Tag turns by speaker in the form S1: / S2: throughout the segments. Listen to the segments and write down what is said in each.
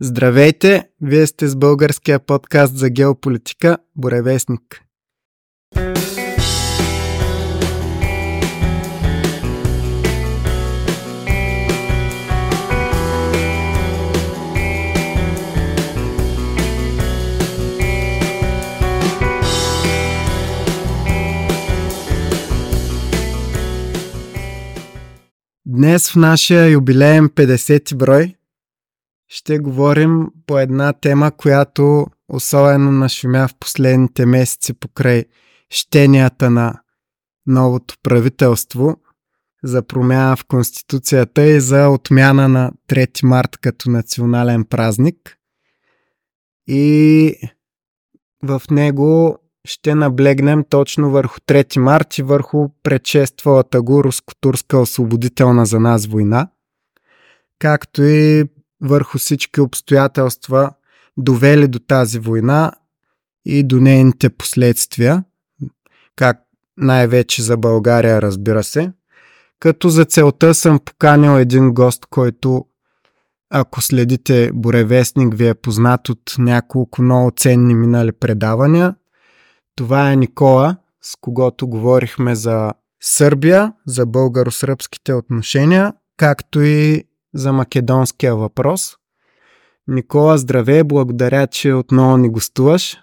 S1: Здравейте! Вие сте с българския подкаст за геополитика Боревестник. Днес в нашия юбилеен 50 брой ще говорим по една тема, която особено нашумя в последните месеци покрай щенията на новото правителство за промяна в Конституцията и за отмяна на 3 март като национален празник. И в него ще наблегнем точно върху 3 март и върху предшествалата го руско-турска освободителна за нас война, както и върху всички обстоятелства, довели до тази война и до нейните последствия, как най-вече за България, разбира се. Като за целта съм поканил един гост, който, ако следите Боревестник, ви е познат от няколко много ценни минали предавания. Това е Никола, с когото говорихме за Сърбия, за българо-сръбските отношения, както и за македонския въпрос. Никола, здравей, благодаря, че отново ни гостуваш.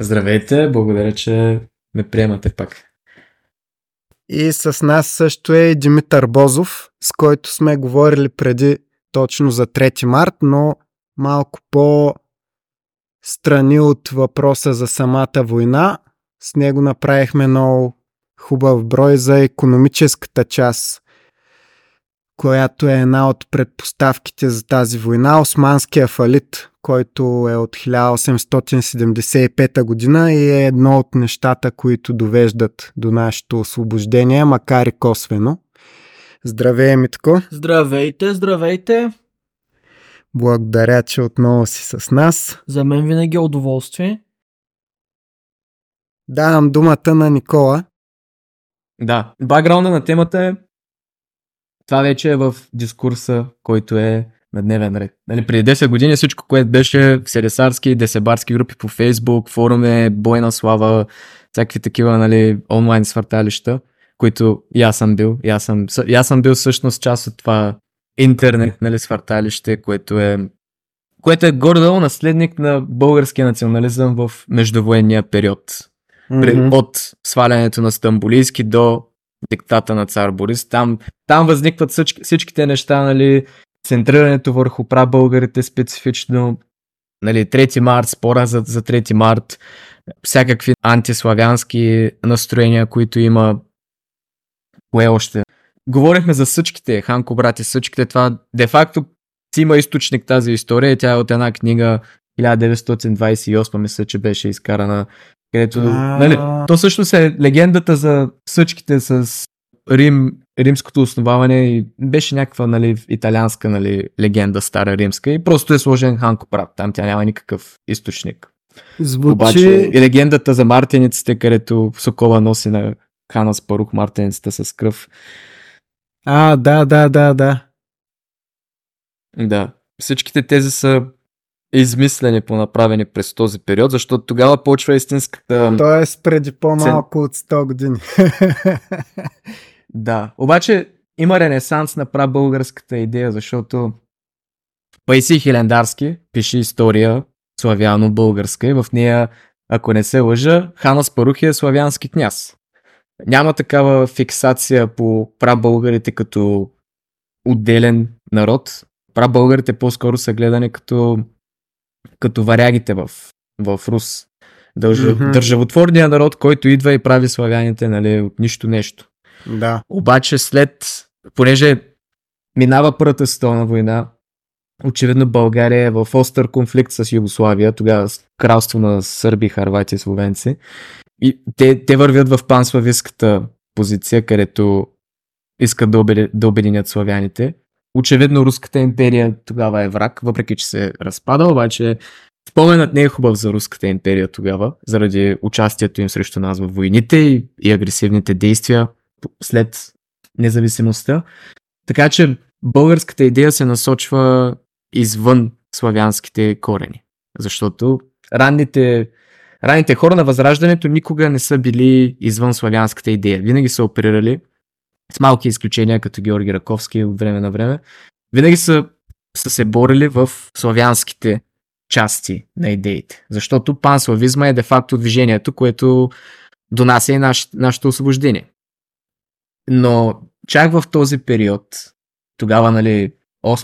S2: Здравейте, благодаря, че ме приемате пак.
S1: И с нас също е Димитър Бозов, с който сме говорили преди точно за 3 март, но малко по страни от въпроса за самата война. С него направихме много хубав брой за економическата част която е една от предпоставките за тази война, Османския фалит, който е от 1875 година и е едно от нещата, които довеждат до нашето освобождение, макар и косвено. Здравей, Митко!
S3: Здравейте, здравейте!
S1: Благодаря, че отново си с нас.
S3: За мен винаги е удоволствие.
S1: Давам думата на Никола.
S2: Да, бакграунда на темата е това вече е в дискурса, който е на дневен ред. Нали, преди 10 години всичко, което беше в селесарски, десебарски групи по Фейсбук, форуме, бойна слава, всякакви такива нали, онлайн свърталища, които и аз съм бил. И аз съм, и аз съм бил всъщност част от това интернет нали, свърталище, което е което е горе-долу наследник на българския национализъм в междувоенния период. Mm-hmm. От свалянето на Стамбулийски до диктата на цар Борис. Там, там възникват всички, всичките неща, нали, центрирането върху българите специфично, нали, 3 март, спора за, за 3 март, всякакви антиславянски настроения, които има. Кое още? Говорихме за всичките, Ханко брати, всичките това. Де-факто си има източник тази история. Тя е от една книга 1928, мисля, че беше изкарана където, нали, то също е легендата за съчките с Рим, римското основаване и беше някаква нали, италианска нали, легенда, стара римска и просто е сложен Ханко Прат. Там тя няма никакъв източник.
S1: Звучи...
S2: Обаче и легендата за мартениците, където Сокола носи на Хана с парух мартеницата с кръв.
S1: А, да, да, да, да.
S2: Да. Всичките тези са измислени, понаправени през този период, защото тогава почва истинската...
S1: Тоест преди по-малко от 100 години.
S2: да, обаче има ренесанс на прабългарската идея, защото Пайси Хилендарски пише история славяно-българска и в нея, ако не се лъжа, Хана Спарухи е славянски княз. Няма такава фиксация по прабългарите като отделен народ. Прабългарите по-скоро са гледани като като варягите в, в Рус. Дълж, mm-hmm. Държавотворния народ, който идва и прави славяните нали, от нищо нещо.
S1: Да.
S2: Обаче след, понеже минава Първата световна война, очевидно България е в остър конфликт с Югославия, тогава с кралство на сърби, харвати и словенци. И те, те вървят в панславистската позиция, където искат да, да обединят славяните. Очевидно Руската империя тогава е враг, въпреки че се разпада, обаче споменът не е хубав за Руската империя тогава, заради участието им срещу нас в войните и, и агресивните действия след независимостта. Така че българската идея се насочва извън славянските корени. Защото ранните, ранните хора на Възраждането никога не са били извън славянската идея. Винаги са оперирали с малки изключения, като Георги Раковски от време на време. Винаги са, са се борили в славянските части на идеите. Защото панславизма е де-факто движението, което донася и наш, нашето освобождение. Но чак в този период, тогава, нали,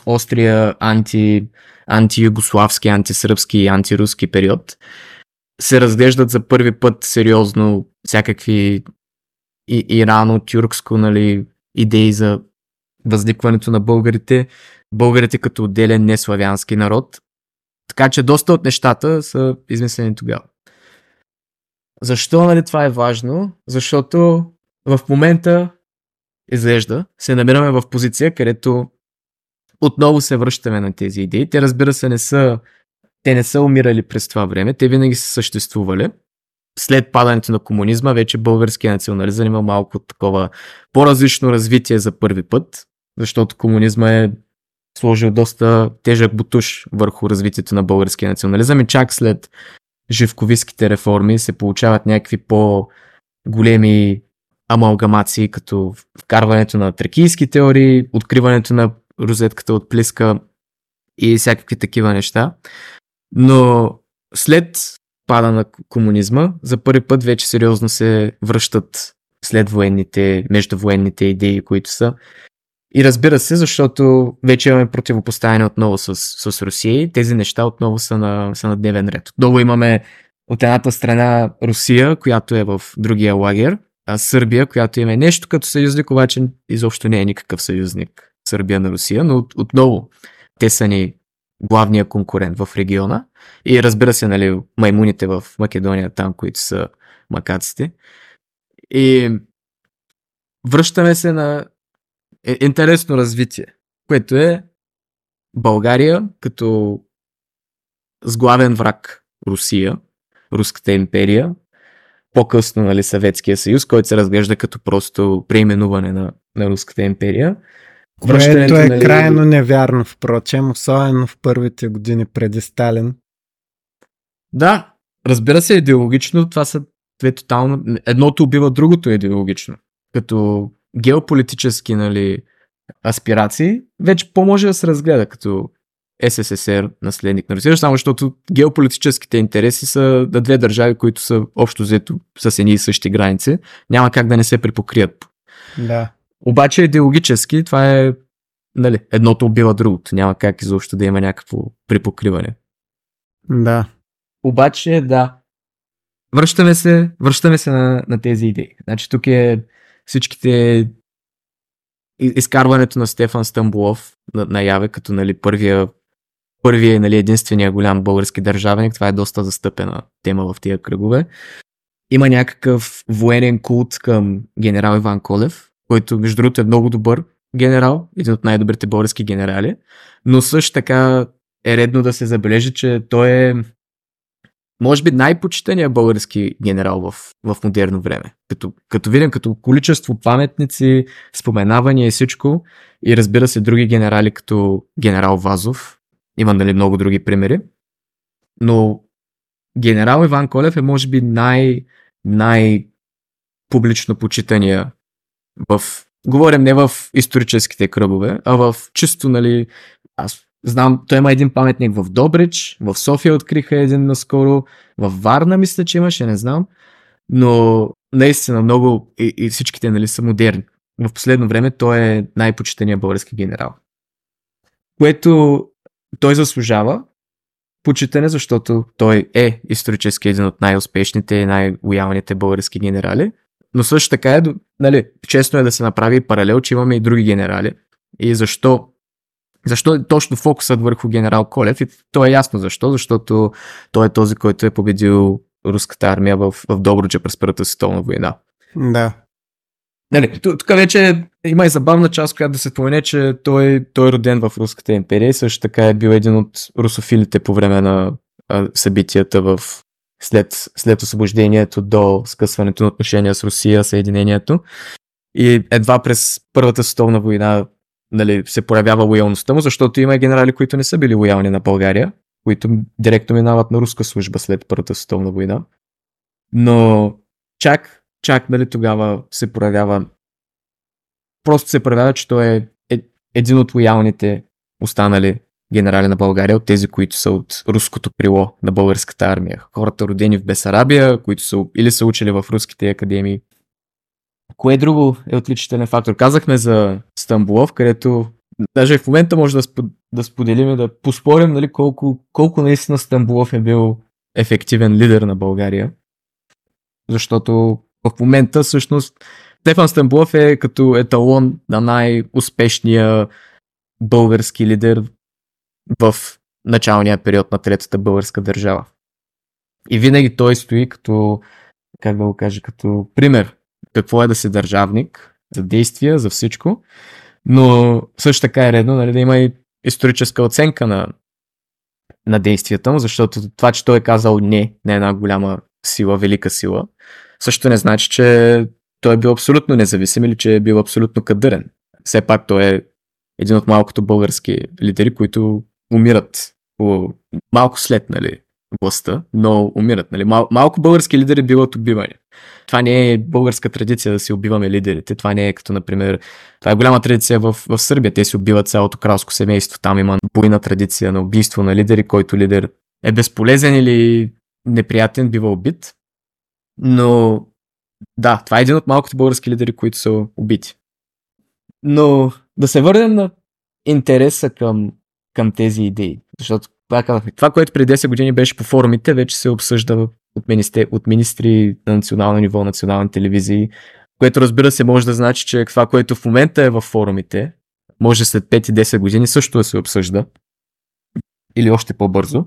S2: острия анти, антиюгославски, антисръбски и антируски период, се разглеждат за първи път сериозно всякакви и, ирано-тюркско нали, идеи за възникването на българите, българите като отделен неславянски народ. Така че доста от нещата са измислени тогава. Защо нали, това е важно? Защото в момента изглежда, се намираме в позиция, където отново се връщаме на тези идеи. Те разбира се не са, те не са умирали през това време, те винаги са съществували. След падането на комунизма вече българския национализъм има малко такова по-различно развитие за първи път, защото комунизма е сложил доста тежък бутуш върху развитието на българския национализъм и чак след живковиските реформи се получават някакви по-големи амалгамации, като вкарването на тракийски теории, откриването на розетката от плиска и всякакви такива неща. Но след пада на комунизма, за първи път вече сериозно се връщат след военните, междувоенните идеи, които са. И разбира се, защото вече имаме противопоставяне отново с, с Русия и тези неща отново са на, са на дневен ред. Отново имаме от едната страна Русия, която е в другия лагер, а Сърбия, която има нещо като съюзник, обаче изобщо не е никакъв съюзник Сърбия на Русия, но отново те са ни главния конкурент в региона. И разбира се, нали, маймуните в Македония, там, които са макаците. И връщаме се на е, интересно развитие, което е България като с главен враг Русия, Руската империя, по-късно нали, Съветския съюз, който се разглежда като просто преименуване на, на Руската империя.
S1: Което е нали... крайно невярно, впрочем, особено в първите години преди Сталин.
S2: Да, разбира се, идеологично това са две тотално... Едното убива другото идеологично. Като геополитически нали, аспирации, вече по-може да се разгледа като СССР наследник на Русия, само защото геополитическите интереси са на две държави, които са общо взето с едни и същи граници. Няма как да не се припокрият.
S1: Да.
S2: Обаче идеологически това е нали, едното убива другото. Няма как изобщо да има някакво припокриване.
S1: Да.
S2: Обаче, да. Връщаме се, връщаме се на, на тези идеи. Значи тук е всичките изкарването на Стефан Стамбулов наяве като нали, първия първия нали, единствения голям български държавник. Това е доста застъпена тема в тия кръгове. Има някакъв военен култ към генерал Иван Колев, който между другото е много добър генерал, един от най-добрите български генерали, но също така е редно да се забележи, че той е може би най-почитания български генерал в, в модерно време. Като, като видим като количество паметници, споменавания и всичко, и разбира се други генерали като генерал Вазов, има нали много други примери, но генерал Иван Колев е може би най, най публично почитания в Говорим не в историческите кръгове, а в чисто, нали, аз знам, той има един паметник в Добрич, в София откриха един наскоро, в Варна мисля, че имаше, не знам, но наистина много и, и всичките нали, са модерни. В последно време той е най-почитания български генерал. Което той заслужава почитане, защото той е исторически един от най-успешните и най-лоялните български генерали. Но също така е, нали, честно е да се направи паралел, че имаме и други генерали. И защо защо е точно фокусът върху генерал Колев? И то е ясно защо, защото той е този, който е победил руската армия в, в Добруджа през Първата световна война.
S1: Да.
S2: Нали, тук вече има и забавна част, която да се спомене, че той, той е роден в Руската империя и също така е бил един от русофилите по време на а, събитията в след, след освобождението до скъсването на отношения с Русия, съединението. И едва през Първата световна война нали, се проявява лоялността му, защото има генерали, които не са били лоялни на България, които директно минават на руска служба след Първата световна война. Но чак, чак нали, тогава се проявява просто се проявява, че той е, е един от лоялните останали генерали на България, от тези, които са от руското крило на българската армия. Хората родени в Бесарабия, които са или са учили в руските академии. Кое друго е отличителен фактор? Казахме за Стамбулов, където даже в момента може да, спод, да споделим да поспорим нали, колко, колко наистина Стамбулов е бил ефективен лидер на България. Защото в момента всъщност Стефан Стамбулов е като еталон на най-успешния български лидер в началния период на третата българска държава. И винаги той стои като, как да го кажа, като пример какво е да си държавник, за действия, за всичко, но също така е редно нали, да има и историческа оценка на, на действията му, защото това, че той е казал не на една голяма сила, велика сила, също не значи, че той е бил абсолютно независим или че е бил абсолютно кадърен. Все пак той е един от малкото български лидери, които умират по малко след нали, властта, но умират. Нали. Мал, малко български лидери биват убивани. Това не е българска традиция да си убиваме лидерите. Това не е като, например, това е голяма традиция в, в Сърбия. Те си убиват цялото кралско семейство. Там има буйна традиция на убийство на лидери, който лидер е безполезен или неприятен, бива убит. Но да, това е един от малкото български лидери, които са убити. Но да се върнем на интереса към, към тези идеи. Защото това което преди 10 години беше по форумите, вече се обсъжда от, министри, от министри на национално ниво, национални телевизии, което разбира се може да значи, че това, което в момента е в форумите, може след 5-10 години също да се обсъжда. Или още по-бързо.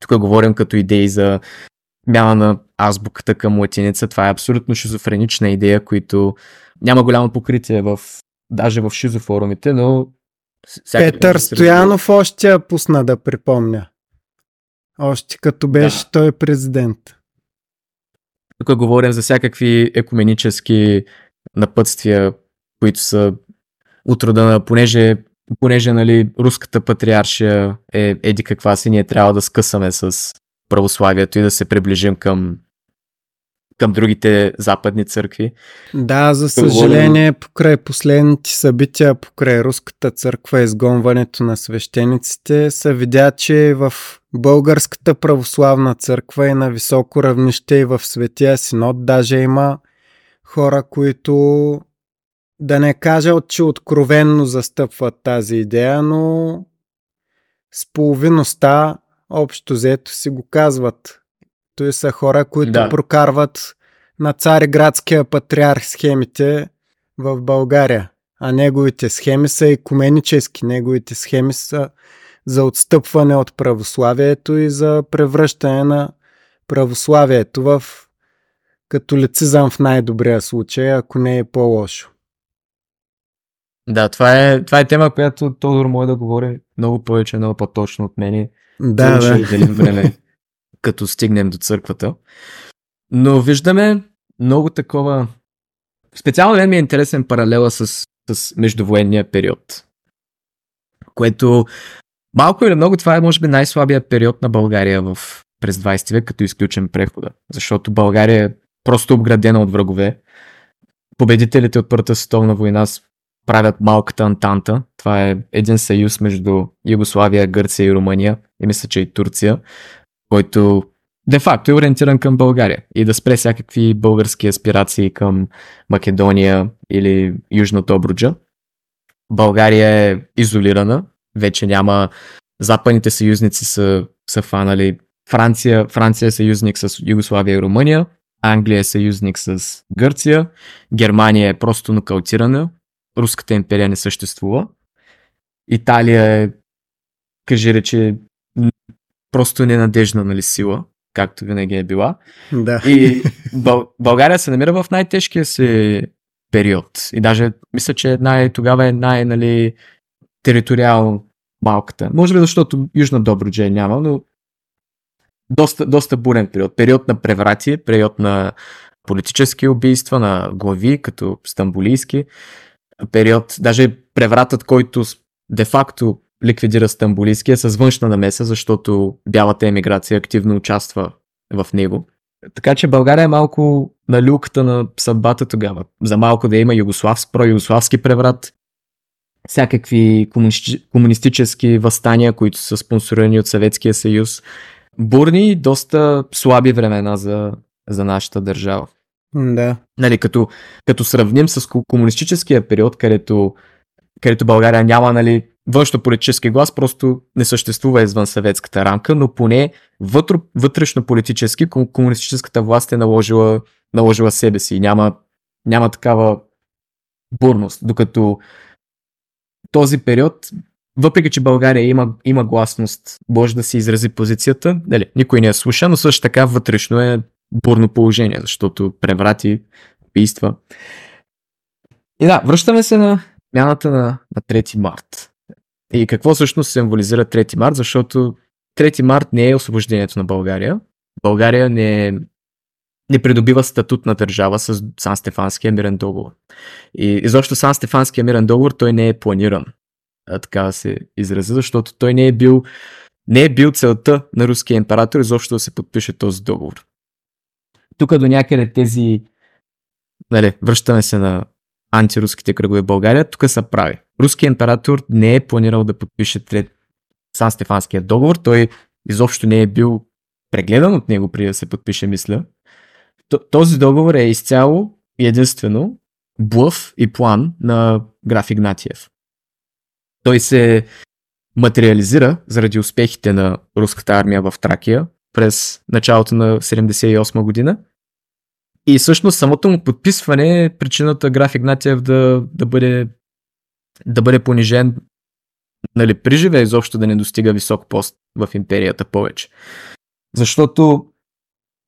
S2: Тук говорим като идеи за мяна на азбуката към латиница. Това е абсолютно шизофренична идея, която няма голямо покритие в, даже в шизофорумите, но
S1: Петър Стоянов още я пусна да припомня. Още като беше да. той президент.
S2: Тук говорим за всякакви екуменически напътствия, които са от рода на, понеже, понеже нали, руската патриаршия е еди каква си, ние трябва да скъсаме с православието и да се приближим към към другите западни църкви.
S1: Да, за съжаление, покрай последните събития, покрай Руската църква, изгонването на свещениците, се видя, че в Българската православна църква и на високо равнище и в Светия Синод даже има хора, които да не кажа, че откровенно застъпват тази идея, но с половиността общо взето си го казват. Той са хора, които да. прокарват на цареградския патриарх схемите в България. А неговите схеми са екуменически. Неговите схеми са за отстъпване от православието и за превръщане на православието в католицизъм в най-добрия случай, ако не е по-лошо.
S2: Да, това е, това е тема, която Тодор може да говори много повече, много по-точно от мен.
S1: Да, да.
S2: време като стигнем до църквата. Но виждаме много такова... Специално мен ми е интересен паралела с, с междувоенния период. Което малко или много това е може би най-слабия период на България в, през 20 век, като изключен прехода. Защото България е просто обградена от врагове. Победителите от Първата световна война правят малката Антанта. Това е един съюз между Югославия, Гърция и Румъния и мисля, че и Турция, който де-факто е ориентиран към България и да спре всякакви български аспирации към Македония или Южна Добруджа. България е изолирана, вече няма западните съюзници са, са фанали Франция, Франция е съюзник с Югославия и Румъния, Англия е съюзник с Гърция, Германия е просто нокаутирана, Руската империя не съществува, Италия е, кажи рече, просто ненадежна нали, сила, както винаги е била.
S1: Да.
S2: И Бъл... България се намира в най-тежкия си период. И даже мисля, че най- тогава е най- нали, териториално малката. Може би защото Южна Добруджа няма, но доста, доста бурен период. Период на преврати, период на политически убийства, на глави, като стамбулийски. период, даже превратът, който де-факто ликвидира Стамбулийския с външна намеса, защото бялата емиграция активно участва в него. Така че България е малко на люката на съдбата тогава. За малко да има югославски, про-югославски преврат, всякакви комунисти, комунистически възстания, които са спонсорирани от Съветския съюз. Бурни и доста слаби времена за, за нашата държава.
S1: Да.
S2: Нали, като, като сравним с комунистическия период, където, където България няма нали, външно политически глас, просто не съществува извън съветската рамка, но поне вътре, вътрешно политически комунистическата власт е наложила, наложила себе си няма, няма такава бурност. Докато този период, въпреки че България има, има гласност, може да се изрази позицията, дали, никой не я слуша, но също така вътрешно е бурно положение, защото преврати, убийства. И да, връщаме се на мяната на, на 3 март. И какво всъщност символизира 3 март, защото 3 март не е освобождението на България. България не, не придобива статут на държава с Сан Стефанския мирен договор. И изобщо Сан Стефанския мирен договор той не е планиран, така да се изрази, защото той не е бил не е бил целта на руския император изобщо да се подпише този договор. Тук до някъде тези нали, връщаме се на антируските кръгове в България, тук са прави. Руският император не е планирал да подпише трет Сан Стефанския договор, той изобщо не е бил прегледан от него преди да се подпише, мисля. Този договор е изцяло и единствено блъв и план на граф Игнатиев. Той се материализира заради успехите на руската армия в Тракия през началото на 78 година. И всъщност самото му подписване е причината граф Игнатиев да, да, бъде, да бъде понижен нали, при живе изобщо да не достига висок пост в империята повече. Защото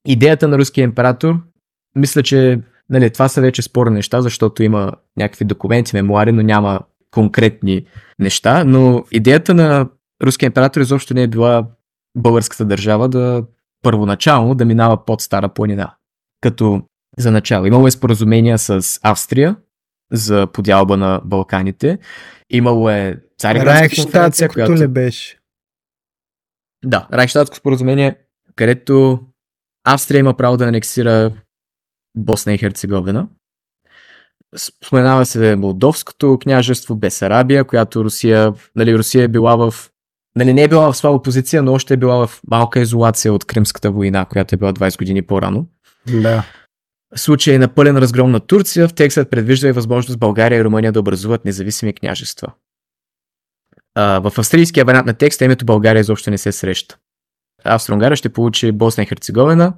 S2: идеята на руския император, мисля, че нали, това са вече спорни неща, защото има някакви документи, мемуари, но няма конкретни неща, но идеята на руския император изобщо не е била българската държава да първоначално да минава под Стара планина. Като за начало. Имало е споразумения с Австрия за подялба на Балканите. Имало е
S1: конференция, която... ли беше?
S2: Да, Райхштадтско споразумение, където Австрия има право да анексира Босна и Херцеговина. Споменава се Молдовското княжество, Бесарабия, която Русия, нали, Русия е била в нали, не е била в слаба позиция, но още е била в малка изолация от Кримската война, която е била 20 години по-рано.
S1: Да.
S2: Случай на пълен разгром на Турция, в текстът предвижда и възможност България и Румъния да образуват независими княжества. В австрийския вариант на текста името България изобщо не се среща. Австро-Унгария ще получи Босна и Херцеговина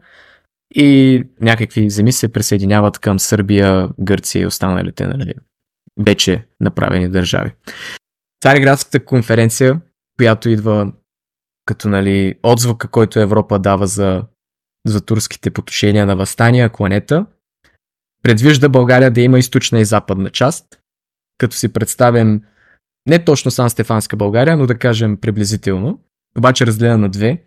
S2: и някакви земи се присъединяват към Сърбия, Гърция и останалите нали, вече направени държави. Цариградската конференция, която идва като нали, отзвука, който Европа дава за, за турските потушения на възстания, кланета, предвижда България да има източна и западна част, като си представим не точно Сан Стефанска България, но да кажем приблизително, обаче разделена на две.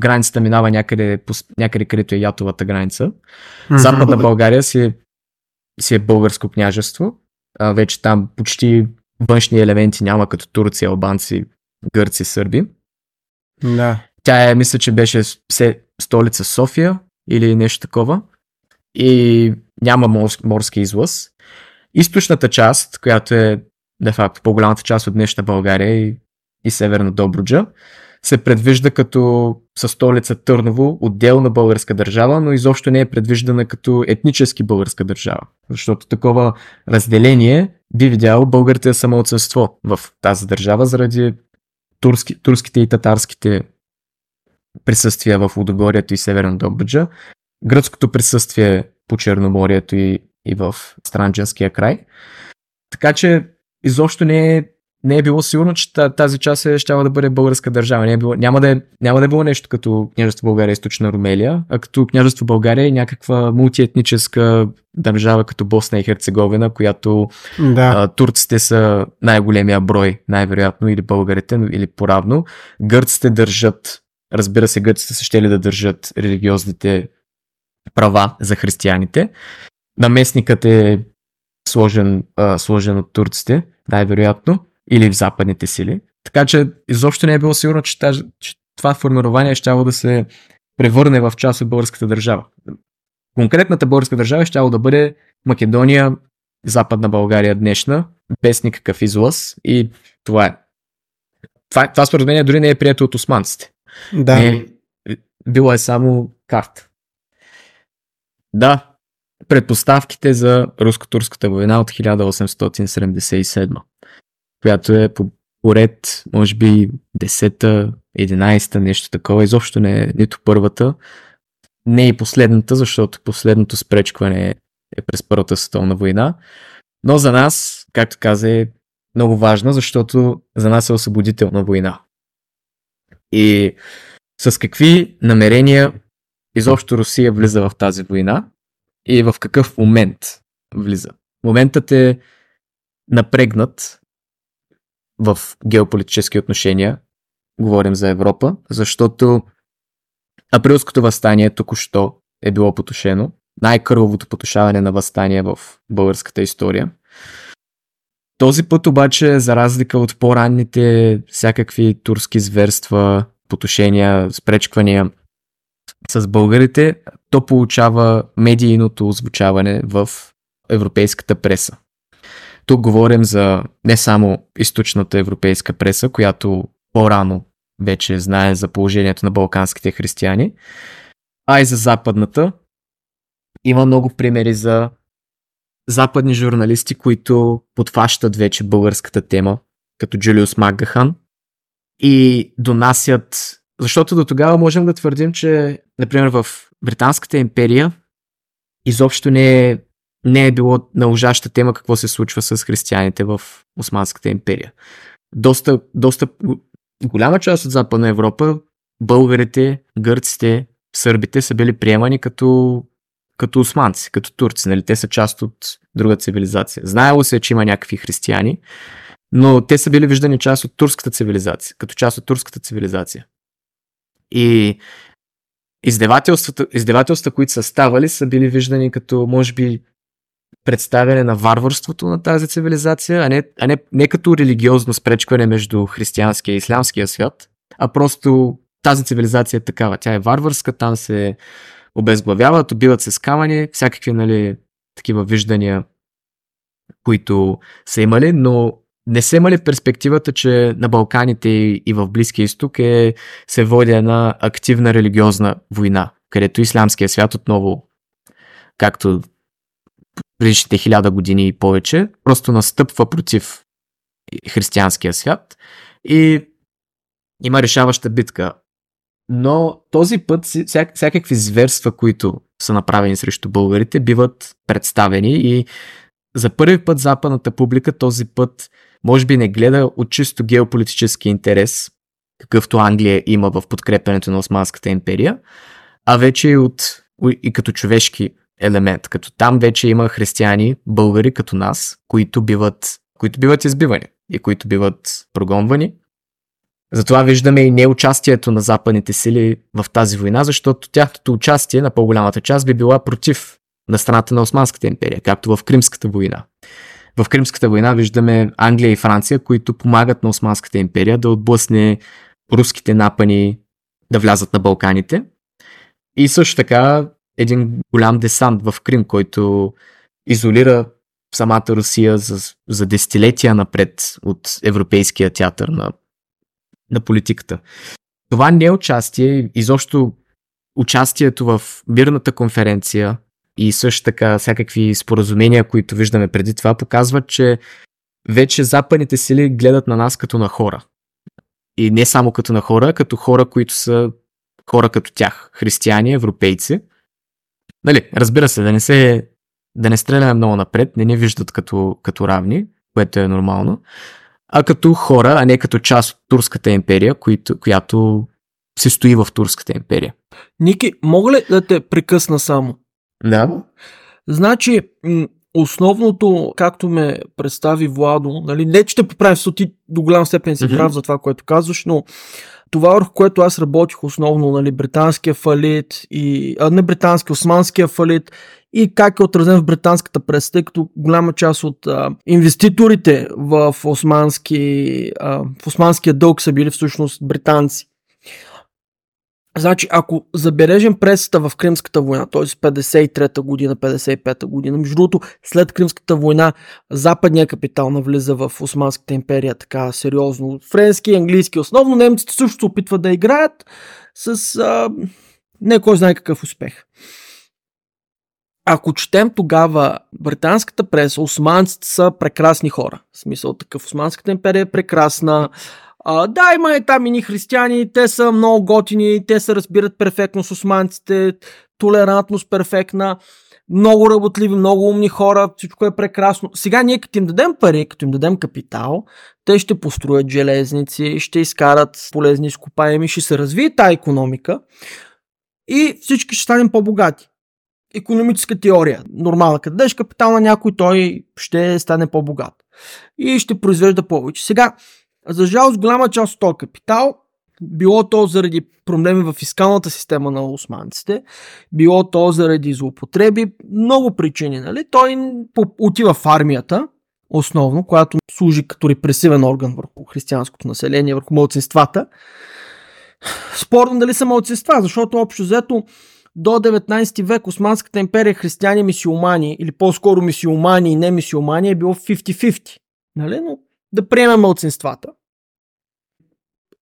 S2: Границата минава някъде, някъде където е Ятовата граница. Западна България си е, си е българско княжество. А, вече там почти външни елементи няма, като турци, албанци, гърци, сърби.
S1: Да.
S2: Тя е, мисля, че беше столица София или нещо такова. И няма морски излъз. Източната част, която е де факто по-голямата част от днешна България и, и Северна Добруджа, се предвижда като със столица Търново отделна българска държава, но изобщо не е предвиждана като етнически българска държава. Защото такова разделение би видяло българите самоотсъство в тази държава заради турски, турските и татарските присъствия в Удогорието и Северна Добруджа, гръцкото присъствие по Черноморието и, и в Странджанския край. Така че изобщо не е, не е било сигурно, че тази част е щяла да бъде българска държава. Не е било, няма, да е, няма да е било нещо като княжество България и източна Румелия, а като княжество България и някаква мултиетническа държава като Босна и Херцеговина, която
S1: да.
S2: а, турците са най-големия брой, най-вероятно, или българите, или поравно. Гърците държат, разбира се, гърците са ще ли да държат религиозните права за християните. Наместникът е сложен, а, сложен от турците, най-вероятно, или в западните сили. Така че изобщо не е било сигурно, че, тази, че това формирование ще да се превърне в част от българската държава. Конкретната българска държава ще да бъде Македония, Западна България днешна, без никакъв излъз и това е. Това, това споразумение дори не е прието от османците.
S1: Да.
S2: Не, било е само карта. Да, предпоставките за руско-турската война от 1877, която е по поред, може би 10-та, 11-та, нещо такова. Изобщо не е нито първата, не и последната, защото последното спречкване е през Първата световна война. Но за нас, както каза, е много важна, защото за нас е освободителна война. И с какви намерения изобщо Русия влиза в тази война и в какъв момент влиза. Моментът е напрегнат в геополитически отношения, говорим за Европа, защото априлското възстание току-що е било потушено. Най-кървавото потушаване на възстание в българската история. Този път обаче, за разлика от по-ранните всякакви турски зверства, потушения, спречквания с българите, то получава медийното озвучаване в европейската преса. Тук говорим за не само източната европейска преса, която по-рано вече знае за положението на балканските християни, а и за западната. Има много примери за западни журналисти, които подфащат вече българската тема, като Джулиус Магахан, и донасят. Защото до тогава можем да твърдим, че, например, в Британската империя изобщо не е, не е било наложаща тема какво се случва с християните в Османската империя. Доста, доста голяма част от Западна Европа, българите, гърците, сърбите са били приемани като, като османци, като турци. Нали? Те са част от друга цивилизация. Знаело се, че има някакви християни, но те са били виждани част от турската цивилизация, като част от турската цивилизация. И издевателствата, издевателствата, които са ставали, са били виждани като, може би, представяне на варварството на тази цивилизация, а не, а не, не като религиозно спречкване между християнския и ислямския свят, а просто тази цивилизация е такава. Тя е варварска, там се обезглавяват, убиват се с камъни, всякакви нали, такива виждания, които са имали, но не са имали перспективата, че на Балканите и в Близкия изток е, се води една активна религиозна война, където ислямския свят отново, както предишните хиляда години и повече, просто настъпва против християнския свят и има решаваща битка. Но този път вся, всякакви зверства, които са направени срещу българите, биват представени и за първи път западната публика този път може би не гледа от чисто геополитически интерес, какъвто Англия има в подкрепянето на Османската империя, а вече и, от, и като човешки елемент, като там вече има християни, българи като нас, които биват, които биват избивани и които биват прогонвани. Затова виждаме и неучастието на западните сили в тази война, защото тяхното участие на по-голямата част би била против на страната на Османската империя, както в Кримската война. В Кримската война виждаме Англия и Франция, които помагат на Османската империя да отблъсне руските напани да влязат на Балканите. И също така един голям десант в Крим, който изолира самата Русия за, за десетилетия напред от европейския театър на, на политиката. Това не е участие, изобщо участието в мирната конференция и също така всякакви споразумения, които виждаме преди това, показват, че вече западните сили гледат на нас като на хора. И не само като на хора, като хора, които са хора като тях, християни, европейци. Нали, разбира се, да не се да не стреляме много напред, не ни виждат като, като равни, което е нормално, а като хора, а не като част от Турската империя, която, която се стои в Турската империя.
S3: Ники, мога ли да те прекъсна само?
S2: Да.
S3: Значи, основното, както ме представи Владо, нали, не че те поправи, защото ти до голям степен си mm-hmm. прав за това, което казваш, но Това, върху което аз работих основно, нали, британския фалит и, а, не британски, османския фалит и как е отразен в британската преса, тъй като голяма част от а, инвеститорите в, османски, а, в османския дълг са били всъщност британци. Значи, ако забележим пресата в Кримската война, т.е. 53-та година, 55-та година, между другото, след Кримската война, западния капитал навлиза в Османската империя така сериозно. Френски английски основно, немците също се опитват да играят с а, не кой знае какъв успех. Ако четем тогава британската преса, османците са прекрасни хора. В смисъл такъв, Османската империя е прекрасна, а, да, има е там и християни, те са много готини, те се разбират перфектно с османците, толерантност перфектна, много работливи, много умни хора, всичко е прекрасно. Сега ние като им дадем пари, като им дадем капитал, те ще построят железници, ще изкарат полезни изкопаеми, ще се развие тази економика и всички ще станем по-богати. Економическа теория. Нормална. Като дадеш капитал на някой, той ще стане по-богат. И ще произвежда повече. Сега, за жалост, голяма част от този капитал, било то заради проблеми в фискалната система на османците, било то заради злоупотреби, много причини. Нали? Той отива в армията, основно, която служи като репресивен орган върху християнското население, върху младсинствата. Спорно дали са младсинства, защото общо взето до 19 век Османската империя християни мисиомани, или по-скоро мисиомани и не мисиомани е било 50-50. Нали? Но да приемем мълцинствата.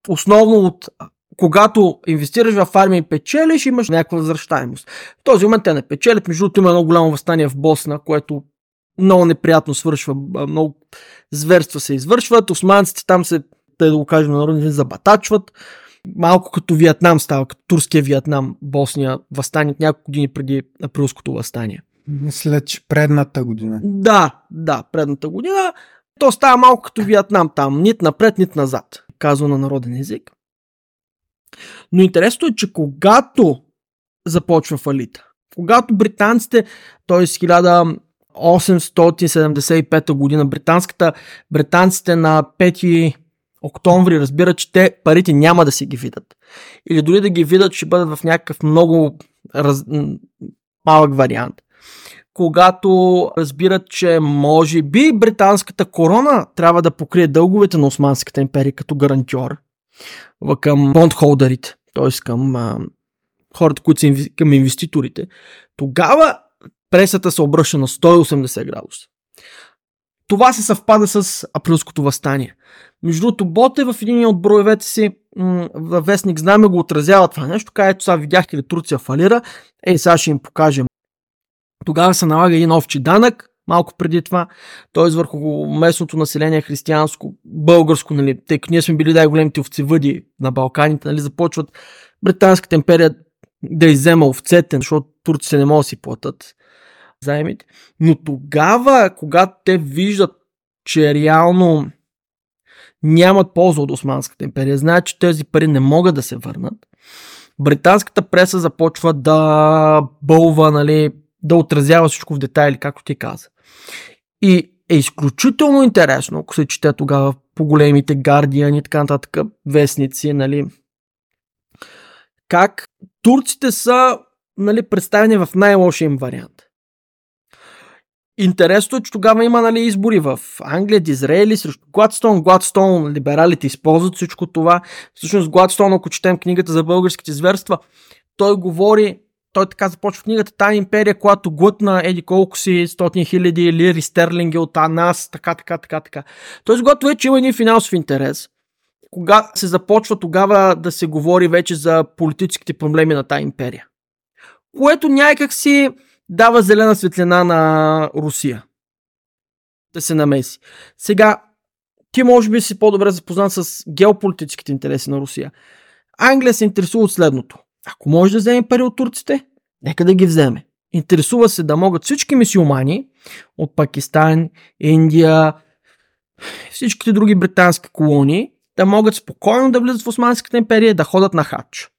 S3: Основно от когато инвестираш в армия и печелиш, имаш някаква възвръщаемост. В този момент те не печелят. Между другото има едно голямо възстание в Босна, което много неприятно свършва, много зверства се извършват. Османците там се, те да го кажем народни, забатачват. Малко като Виетнам става, като турския Виетнам, Босния, възстание няколко години преди априлското възстание.
S1: Мисля, че предната година.
S3: Да, да, предната година. То става малко като Виетнам там, нит напред, нит назад, казва на народен език. Но интересно е, че когато започва фалита, когато британците, т.е. 1875 година, британската, британците на 5 октомври разбират, че те парите няма да си ги видят. Или дори да ги видят, ще бъдат в някакъв много раз... малък вариант когато разбират, че може би британската корона трябва да покрие дълговете на Османската империя като гарантьор към бондхолдерите, т.е. към а, хората, които са инв... към инвеститорите, тогава пресата се обръща на 180 градуса. Това се съвпада с априлското възстание. Между другото, Боте в един от броевете си във вестник Знаме го отразява това нещо. Където сега видяхте ли Турция фалира, ей сега ще им покажем тогава се налага един овчи данък, малко преди това, т.е. върху местното население християнско, българско, нали, тъй като ние сме били най-големите овцевъди на Балканите, нали, започват Британската империя да иззема овцете, защото турците не могат да си платят заемите. Но тогава, когато те виждат, че реално нямат полза от Османската империя, знаят, че тези пари не могат да се върнат, британската преса започва да бълва нали, да отразява всичко в детайли, както ти каза. И е изключително интересно, ако се чете тогава по големите гардиани и така нататък вестници, нали, как турците са нали, представени в най-лошия им вариант. Интересно е, че тогава има нали, избори в Англия, Дизраели срещу Гладстон. Гладстон, либералите използват всичко това. Всъщност Гладстон, ако четем книгата за българските зверства, той говори той така започва книгата Тая империя, която глътна еди колко си 100 хиляди лири стерлинги от нас, така, така, така, така. Тоест, когато вече има един финансов интерес, кога се започва тогава да се говори вече за политическите проблеми на тази империя. Което някак си дава зелена светлина на Русия. Да се намеси. Сега, ти може би си по-добре запознат с геополитическите интереси на Русия. Англия се интересува от следното. Ако може да вземе пари от турците, нека да ги вземе. Интересува се да могат всички мисиомани от Пакистан, Индия, всичките други британски колонии да могат спокойно да влизат в Османската империя да ходят на хач.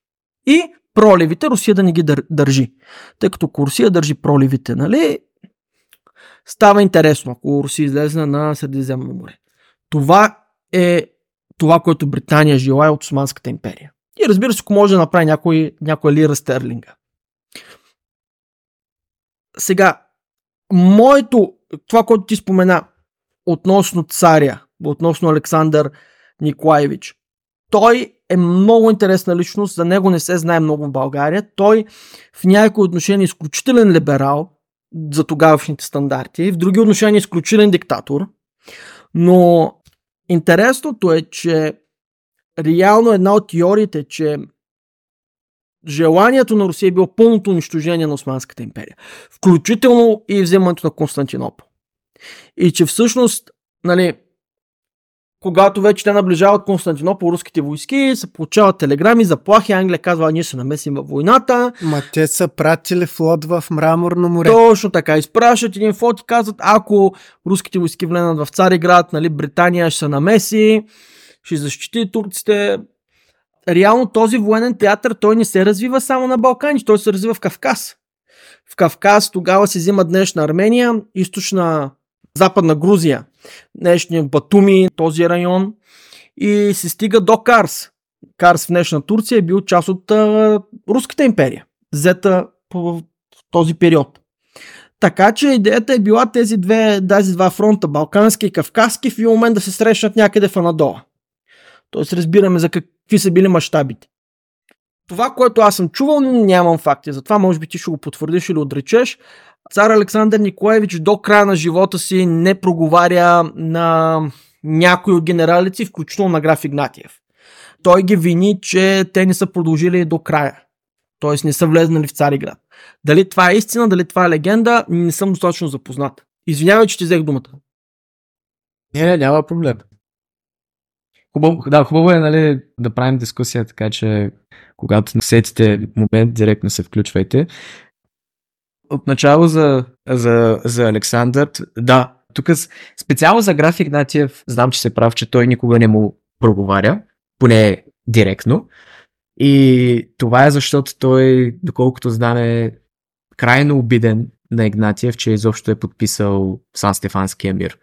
S3: И проливите Русия да не ги държи. Тъй като ако Русия държи проливите, нали, става интересно, ако Русия излезе на Средиземно море. Това е това, което Британия желая от Османската империя. И разбира се, ако може да направи някой, някой лира стерлинга. Сега, моето, това, което ти спомена относно царя, относно Александър Николаевич, той е много интересна личност, за него не се знае много в България. Той в някои отношения е изключителен либерал за тогавашните стандарти, в други отношения е изключителен диктатор. Но интересното е, че реално една от теориите, че желанието на Русия е било пълното унищожение на Османската империя, включително и вземането на Константинопол. И че всъщност, нали, когато вече те наближават Константинопол, руските войски, се получават телеграми, заплахи, Англия казва, ние се намесим във войната.
S1: Ма те са пратили флот в Мраморно море.
S3: Точно така, изпращат един флот и казват, ако руските войски влезат в Цариград, нали, Британия ще се намеси, ще защити турците. Реално този военен театър, той не се развива само на Балкани, той се развива в Кавказ. В Кавказ тогава се взима днешна Армения, източна Западна Грузия, днешния Батуми, този район и се стига до Карс. Карс в днешна Турция е бил част от а, Руската империя, взета в този период. Така че идеята е била тези две, тези два фронта, Балкански и Кавказски, в един момент да се срещнат някъде в Анадола. Тоест разбираме за какви са били мащабите. Това, което аз съм чувал, нямам факти. Затова може би ти ще го потвърдиш или отречеш. Цар Александър Николаевич до края на живота си не проговаря на някои от генералици, включително на граф Игнатиев. Той ги вини, че те не са продължили до края. Т.е. не са влезнали в Цариград. Дали това е истина, дали това е легенда, не съм достатъчно запознат. Извинявай, че ти взех думата.
S2: Не, не, няма проблем. Хубаво, да, хубаво е нали, да правим дискусия, така че когато сетите момент, директно се включвайте. Отначало за, за, за Александър, да, тук специално за граф Игнатиев, знам, че се прав, че той никога не му проговаря, поне директно. И това е защото той, доколкото знаме, крайно обиден на Игнатиев, че изобщо е подписал Сан Стефанския мир.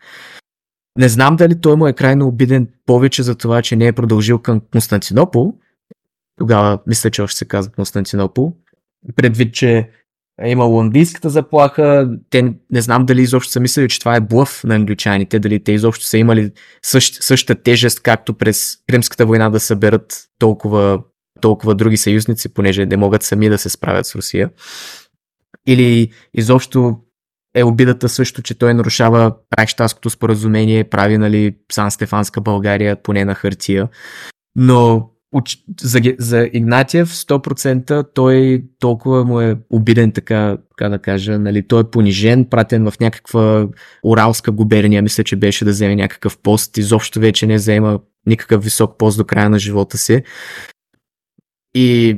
S2: Не знам дали той му е крайно обиден повече за това, че не е продължил към Константинопол. Тогава мисля, че още се казва Константинопол. Предвид, че е имало английската заплаха, те не знам дали изобщо са мислили, че това е блъв на англичаните, дали те изобщо са имали същ, същата тежест, както през Кримската война да съберат толкова, толкова други съюзници, понеже не могат сами да се справят с Русия. Или изобщо е обидата също, че той нарушава Райхштадското споразумение, прави нали, Сан Стефанска България, поне на хартия. Но за, за Игнатиев 100% той толкова му е обиден, така, така да кажа. Нали, той е понижен, пратен в някаква Уралска губерния, мисля, че беше да вземе някакъв пост. Изобщо вече не взема никакъв висок пост до края на живота си. И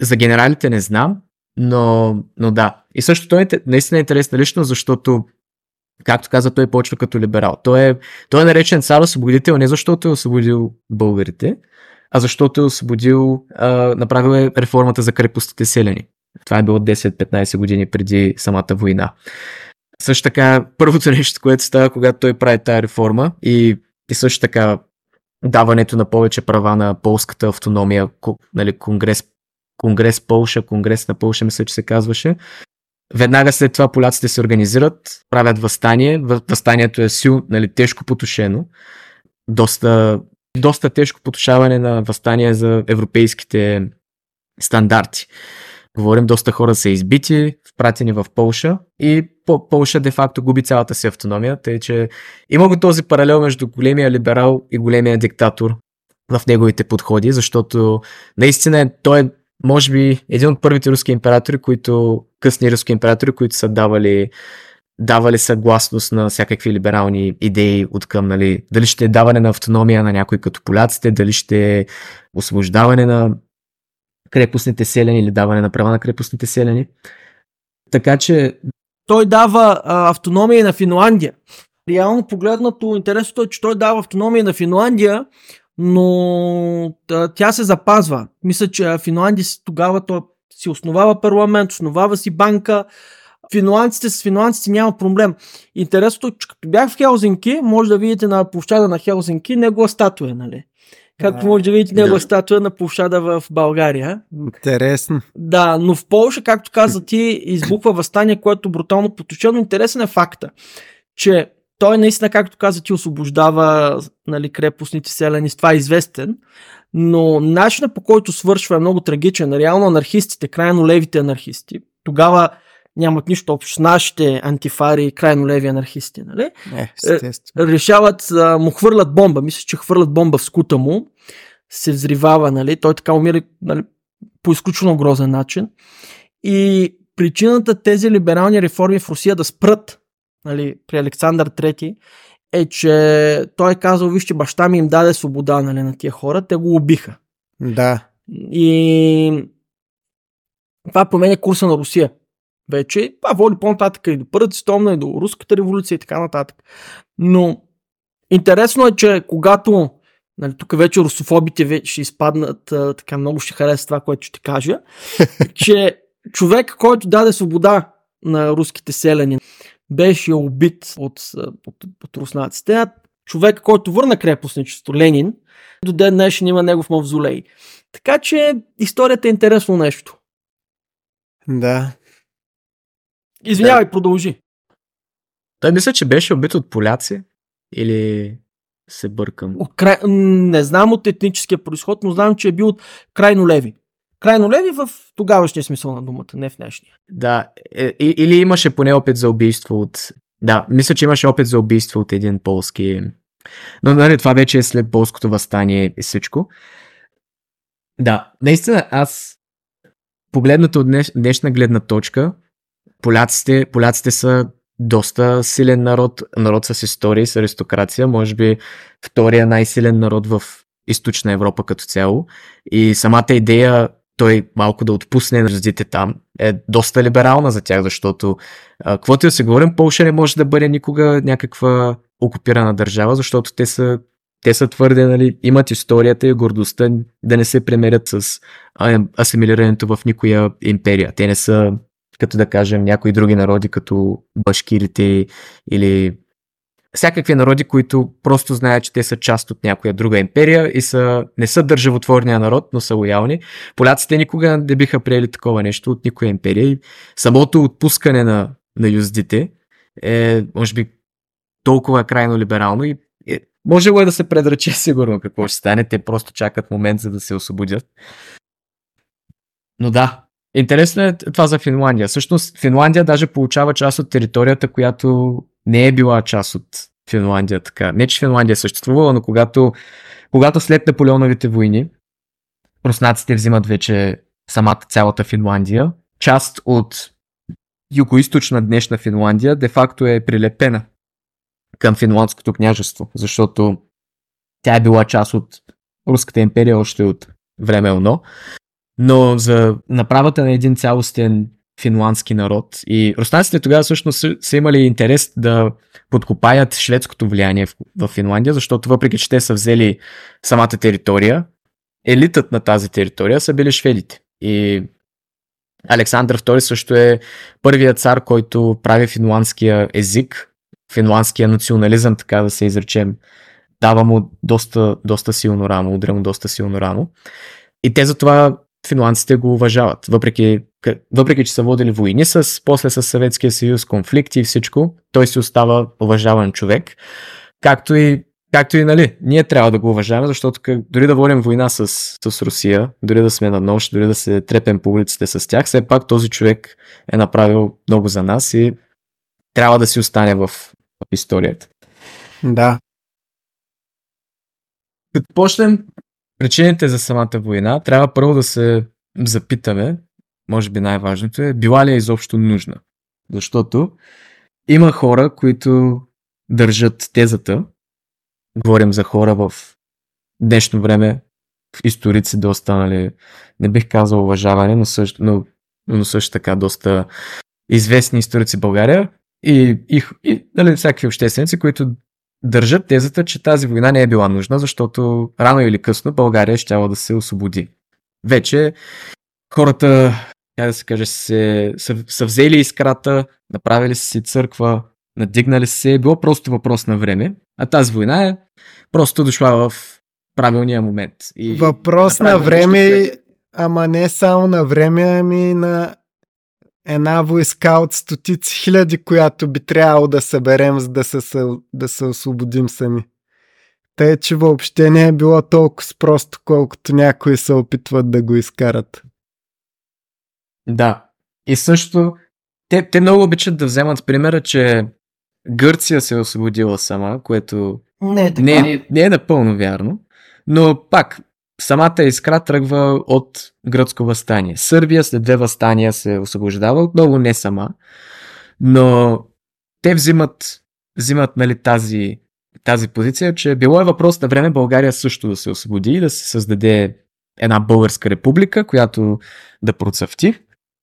S2: за генералите не знам, но, но да. И също той е наистина е интересна лично, защото както каза, той почва като либерал. Той е, той е наречен цар освободител не защото е освободил българите, а защото е освободил, а, направил е реформата за крепостите селени. Това е било 10-15 години преди самата война. Също така, първото нещо, което става, когато той прави тази реформа и, и също така даването на повече права на полската автономия, нали, конгрес, конгрес Полша, конгрес на Полша, мисля, че се казваше. Веднага след това поляците се организират, правят възстание. Възстанието е сил, нали, тежко потушено. Доста доста тежко потушаване на възстание за европейските стандарти. Говорим, доста хора са избити, впратени в Полша и Полша де-факто губи цялата си автономия, тъй че има го този паралел между големия либерал и големия диктатор в неговите подходи, защото наистина е, той е може би един от първите руски императори, които, късни руски императори, които са давали давали съгласност на всякакви либерални идеи от към, нали, дали ще е даване на автономия на някой като поляците, дали ще е освобождаване на крепостните селени или даване на права на крепостните селени. Така че...
S3: Той дава а, автономия на Финландия. Реално погледнато, интересното е, че той дава автономия на Финландия, но тя се запазва. Мисля, че Финландия тогава той си основава парламент, основава си банка, Финландците с финландците няма проблем. Интересното, е, че като бях в Хелзинки, може да видите на площада на Хелзинки негова статуя, нали? Както може да видите негова статуя на площада в България.
S1: Интересно.
S3: Да, но в Польша, както каза ти, избухва възстание, което брутално поточено. Интересен е факта, че той наистина, както каза ти, освобождава нали, крепостните селени, с това е известен, но начинът по който свършва е много трагичен. Реално анархистите, крайно левите анархисти, тогава нямат нищо общо с нашите антифари, крайно леви анархисти, нали?
S1: Е, естествено.
S3: Решават, а, му хвърлят бомба. Мисля, че хвърлят бомба в скута му, се взривава, нали? Той така умира нали, по изключително грозен начин. И причината тези либерални реформи в Русия да спрат нали, при Александър III е, че той е казал, вижте, баща ми им даде свобода нали, на тия хора, те го убиха.
S1: Да.
S3: И това променя курса на Русия. Вече това води по-нататък и до Първата световна, и до Руската революция и така нататък. Но интересно е, че когато Нали, тук вече русофобите ще изпаднат, а, така много ще харесат това, което ще кажа, че човек, който даде свобода на руските селени, беше убит от, от, от руснаците, а човек, който върна крепостничество, Ленин, до ден днешен има негов мавзолей. Така че историята е интересно нещо.
S1: Да.
S3: Извинявай, да. продължи.
S2: Той мисля, че беше убит от поляци или се бъркам.
S3: От край... Не знам от етническия происход, но знам, че е бил от крайно леви. Крайно леви в тогавашния смисъл на думата, не в днешния.
S2: Да, е, или имаше поне опит за убийство от... Да, мисля, че имаше опит за убийство от един полски... Но нали, това вече е след полското възстание и всичко. Да, наистина аз погледнато от днеш, днешна гледна точка, поляците, поляците са доста силен народ, народ с история с аристокрация, може би втория най-силен народ в източна Европа като цяло. И самата идея той малко да отпусне звездите там е доста либерална за тях, защото каквото и да се говорим, Полша не може да бъде никога някаква окупирана държава, защото те са, те са твърде, нали, имат историята и гордостта да не се премерят с асимилирането в никоя империя. Те не са като да кажем някои други народи, като башкирите или всякакви народи, които просто знаят, че те са част от някоя друга империя и са, не са държавотворния народ, но са лоялни. Поляците никога не биха приели такова нещо от никоя империя и самото отпускане на, на юздите е, може би, толкова крайно либерално и е, може е да се предрече сигурно какво ще стане. Те просто чакат момент, за да се освободят. Но да, интересно е това за Финландия. Всъщност, Финландия даже получава част от територията, която не е била част от Финландия така. Не, че Финландия е съществувала, но когато, когато след Наполеоновите войни руснаците взимат вече самата цялата Финландия, част от юго-источна днешна Финландия де-факто е прилепена към финландското княжество, защото тя е била част от Руската империя още от време оно. Но за направата на един цялостен финландски народ. И руснаците тогава всъщност са имали интерес да подкопаят шведското влияние в, в Финландия, защото въпреки, че те са взели самата територия, елитът на тази територия са били шведите. И Александър II също е първият цар, който прави финландския език, финландския национализъм, така да се изречем, дава му доста, доста силно рамо, удря му доста силно рамо. И те затова финландците го уважават, въпреки, въпреки че са водили войни с, после с Съветския съюз, конфликти и всичко, той си остава уважаван човек. Както и, както и нали, ние трябва да го уважаваме, защото как, дори да водим война с, с Русия, дори да сме на нощ, дори да се трепем по улиците с тях, все пак този човек е направил много за нас и трябва да си остане в, в историята.
S1: Да.
S2: Като почнем причините за самата война, трябва първо да се запитаме, може би най-важното е, била ли е изобщо нужна. Защото има хора, които държат тезата, говорим за хора в днешно време, историци доста, нали, не бих казал уважаване, но също, но, но също така доста известни историци в България и, и, и нали, всякакви общественици, които държат тезата, че тази война не е била нужна, защото рано или късно България ще да се освободи. Вече хората как да се каже, се, са, са взели искрата, направили си църква, надигнали се, е било просто въпрос на време, а тази война е просто дошла в правилния момент.
S1: И въпрос на време, ама не само на време, ами на една войска от стотици хиляди, която би трябвало да съберем, за да се, да се освободим сами. Тъй, че въобще не е било толкова просто, колкото някои се опитват да го изкарат.
S2: Да. И също, те, те много обичат да вземат примера, че Гърция се е освободила сама, което
S3: не е, така.
S2: не, е, не е напълно вярно. Но пак, самата искра тръгва от гръцко възстание. Сърбия след две възстания се освобождава, отново не сама. Но те взимат, взимат нали, тази, тази позиция, че било е въпрос на време България също да се освободи и да се създаде една българска република, която да процъфти.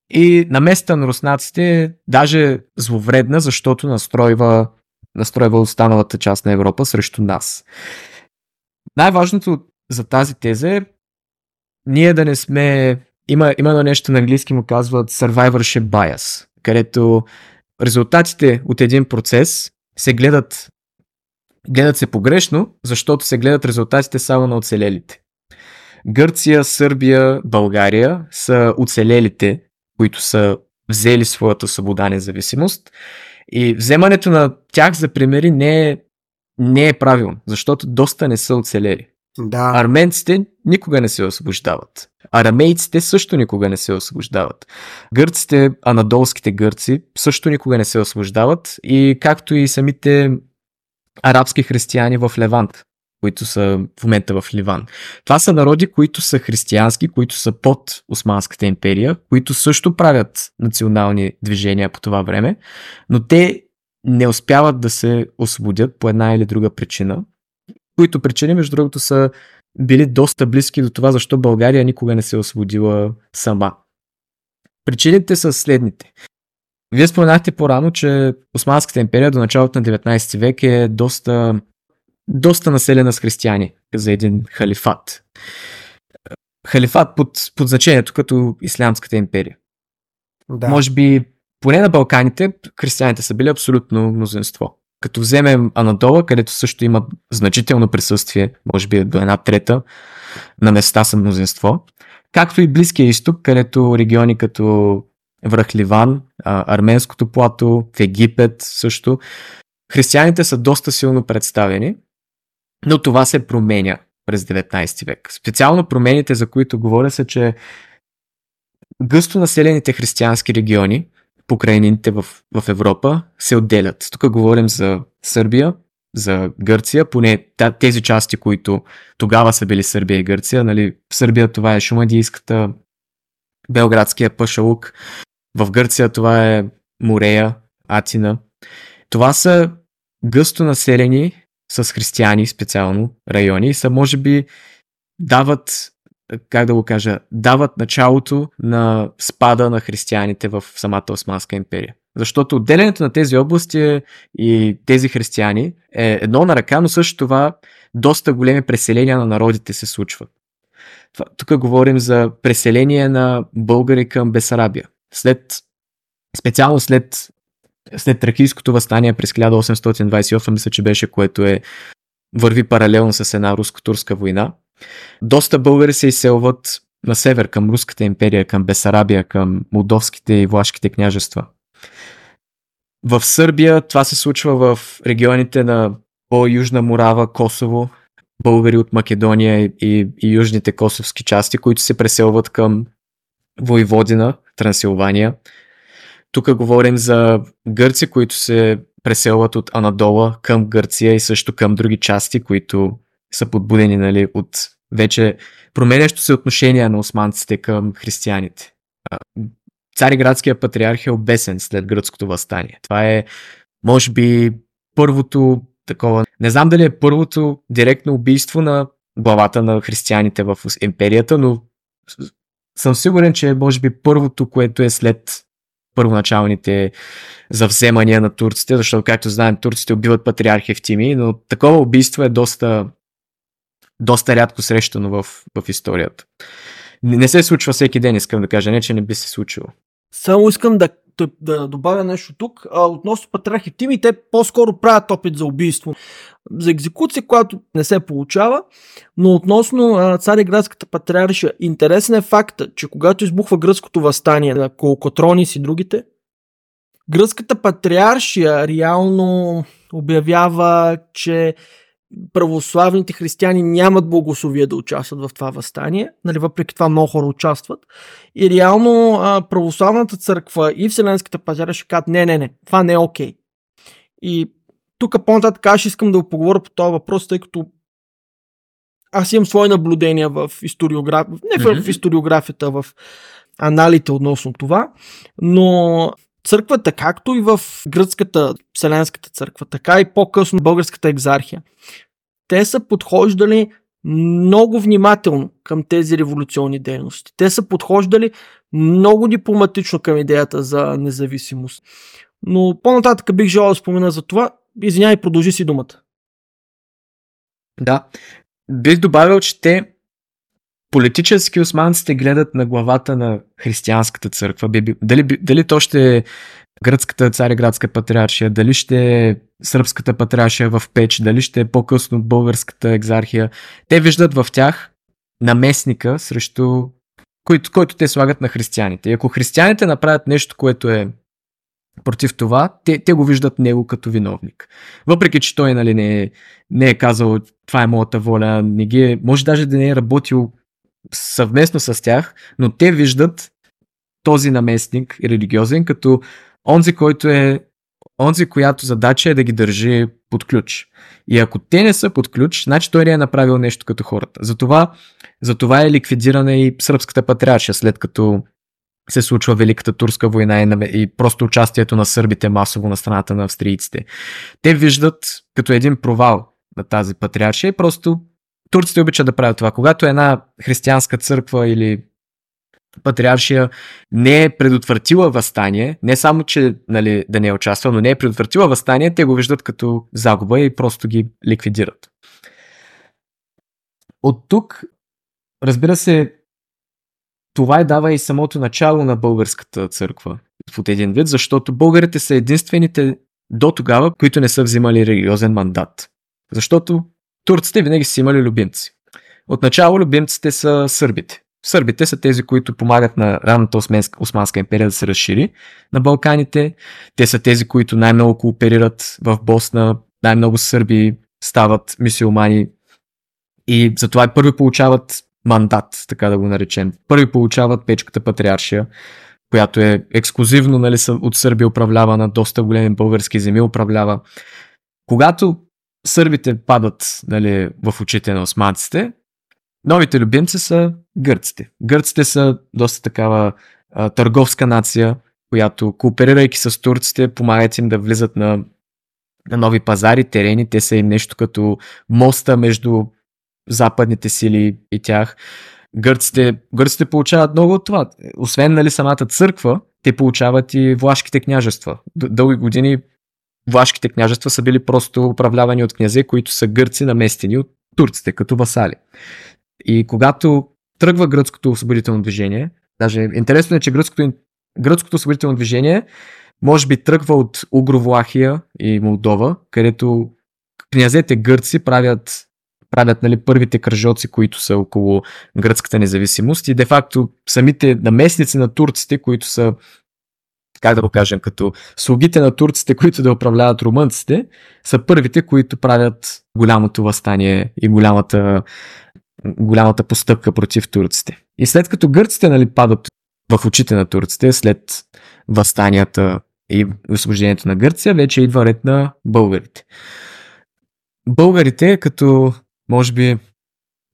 S2: И на места на руснаците е даже зловредна, защото настройва, настройва останалата част на Европа срещу нас. Най-важното за тази теза е ние да не сме... Има, има едно нещо на английски му казват survivorship bias, където резултатите от един процес се гледат гледат се погрешно, защото се гледат резултатите само на оцелелите. Гърция, Сърбия, България са оцелелите, които са взели своята свобода независимост. И вземането на тях за примери не е, не е правилно, защото доста не са оцелели.
S1: Да.
S2: Арменците никога не се освобождават. Арамейците също никога не се освобождават. Гърците, анадолските гърци също никога не се освобождават и както и самите арабски християни в Левант, които са в момента в Ливан. Това са народи, които са християнски, които са под Османската империя, които също правят национални движения по това време, но те не успяват да се освободят по една или друга причина, които причини, между другото, са били доста близки до това, защо България никога не се е освободила сама. Причините са следните. Вие споменахте по-рано, че Османската империя до началото на 19 век е доста, доста населена с християни за един халифат. Халифат под, под значението като Ислямската империя. Да. Може би, поне на Балканите, християните са били абсолютно мнозинство. Като вземем Анадола, където също има значително присъствие, може би до една трета, на места са мнозинство, както и Близкия изток, където региони като връх Ливан, Арменското плато, в Египет също, християните са доста силно представени, но това се променя през 19 век. Специално промените, за които говоря, са, че гъсто населените християнски региони, покрайнините в, в Европа се отделят. Тук говорим за Сърбия, за Гърция, поне тези части, които тогава са били Сърбия и Гърция. Нали, в Сърбия това е Шумадийската, Белградския Пашалук, в Гърция това е Морея, Атина. Това са гъсто населени с християни специално райони и са може би дават как да го кажа, дават началото на спада на християните в самата Османска империя. Защото отделянето на тези области е и тези християни е едно на ръка, но също това доста големи преселения на народите се случват. Тук говорим за преселение на българи към Бесарабия. След, специално след, след Тракийското възстание през 1828, мисля, че беше, което е върви паралелно с една руско-турска война. Доста българи се изселват на север към Руската империя, към Бесарабия, към молдовските и влашките княжества. В Сърбия това се случва в регионите на по-южна Морава, Косово, българи от Македония и, и, южните косовски части, които се преселват към Войводина, Трансилвания. Тук говорим за гърци, които се преселват от Анадола към Гърция и също към други части, които са подбудени нали, от вече променящо се отношение на османците към християните. Цариградския патриарх е обесен след гръцкото възстание. Това е, може би, първото такова. Не знам дали е първото директно убийство на главата на християните в империята, но съм сигурен, че е може би първото, което е след първоначалните завземания на турците, защото, както знаем, турците убиват патриарх Евтими, но такова убийство е доста, доста рядко срещано в, в историята. не, не се случва всеки ден, искам да кажа, не че не би се случило.
S3: Само искам да, да, да добавя нещо тук. А, относно патриарх Ефтими, те по-скоро правят опит за убийство. За екзекуция, която не се получава, но относно а, цареградската патриаршия, интересен е факта, че когато избухва гръцкото възстание на Колкотронис и другите, гръцката патриаршия реално обявява, че православните християни нямат благословие да участват в това възстание, нали, въпреки това много хора участват. И реално а, православната църква и Вселенската пазара ще кажат, не, не, не, това не е окей. Okay. И тук по-нататък аз искам да поговоря по този въпрос, тъй като аз имам свои наблюдения в историографията, не в, в историографията, в аналите относно това, но църквата, както и в гръцката Вселенската църква, така и по-късно българската екзархия, те са подхождали много внимателно към тези революционни дейности. Те са подхождали много дипломатично към идеята за независимост. Но по-нататък бих желал да спомена за това. Извинявай, продължи си думата.
S2: Да. Бих добавил, че те политически османците гледат на главата на християнската църква. Дали, дали то ще е гръцката цареградска патриаршия, дали ще е сръбската патриаршия в Печ, дали ще е по-късно българската екзархия. Те виждат в тях наместника срещу който, който те слагат на християните. И ако християните направят нещо, което е против това, те, те го виждат него като виновник. Въпреки, че той нали, не, е, не е казал това е моята воля, не ги е, може даже да не е работил съвместно с тях, но те виждат този наместник религиозен като онзи, който е онзи, която задача е да ги държи под ключ. И ако те не са под ключ, значи той не е направил нещо като хората. Затова, затова е ликвидирана и сръбската патриаршия, след като се случва Великата турска война и, и просто участието на сърбите масово на страната на австрийците. Те виждат като един провал на тази патриаршия и просто турците обичат да правят това. Когато една християнска църква или патриаршия не е предотвратила възстание, не само, че нали, да не е участвал, но не е предотвратила възстание, те го виждат като загуба и просто ги ликвидират. От тук, разбира се, това е дава и самото начало на българската църква под един вид, защото българите са единствените до тогава, които не са взимали религиозен мандат. Защото турците винаги са имали любимци. Отначало любимците са сърбите. Сърбите са тези, които помагат на ранната Османска империя да се разшири на Балканите. Те са тези, които най-много кооперират в Босна. Най-много сърби стават мисиомани и затова и първи получават мандат, така да го наречем. Първи получават печката патриаршия, която е ексклюзивно нали, от Сърбия управлявана, доста големи български земи управлява. Когато сърбите падат нали, в очите на османците, новите любимци са гърците. Гърците са доста такава а, търговска нация, която кооперирайки с турците, помагат им да влизат на, на нови пазари, терени. Те са им нещо като моста между западните сили и тях. Гърците, гърците получават много от това. Освен нали, самата църква, те получават и влашките княжества. Дълги години влашките княжества са били просто управлявани от князе, които са гърци наместени от турците, като васали. И когато тръгва гръцкото освободително движение, даже интересно е, че гръцкото, гръцкото освободително движение може би тръгва от Угровлахия и Молдова, където князете гърци правят правят нали, първите кръжоци, които са около гръцката независимост и де-факто самите наместници на турците, които са как да го кажем, като слугите на турците, които да управляват румънците, са първите, които правят голямото възстание и голямата, голямата постъпка против турците. И след като гърците нали, падат в очите на турците, след възстанията и освобождението на Гърция, вече идва ред на българите. Българите, като може би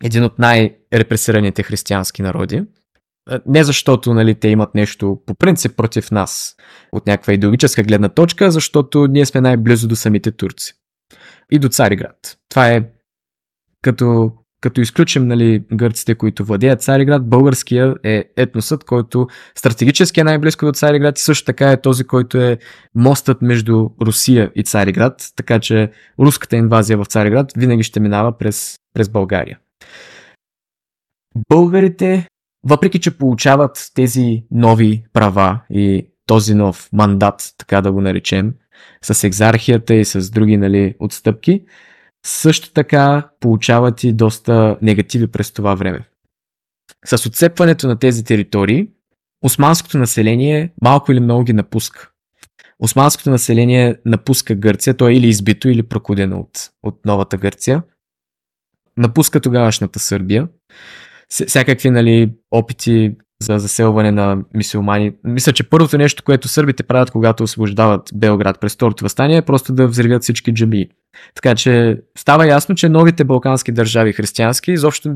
S2: един от най-репресираните християнски народи, не защото нали, те имат нещо по принцип против нас от някаква идеологическа гледна точка, защото ние сме най-близо до самите турци. И до Цариград. Това е като, като изключим нали, гърците, които владеят Цариград, българския е етносът, който стратегически е най-близко до Цариград и също така е този, който е мостът между Русия и Цариград, така че руската инвазия в Цариград винаги ще минава през, през България. Българите въпреки че получават тези нови права и този нов мандат, така да го наречем, с екзархията и с други нали, отстъпки, също така получават и доста негативи през това време. С отцепването на тези територии, османското население малко или много ги напуска. Османското население напуска Гърция, то е или избито, или прокудено от, от новата Гърция. Напуска тогавашната Сърбия. Всякакви нали, опити за заселване на мисиомани. Мисля, че първото нещо, което сърбите правят, когато освобождават Белград през второто възстание, е просто да взривят всички джаби. Така че става ясно, че новите балкански държави християнски изобщо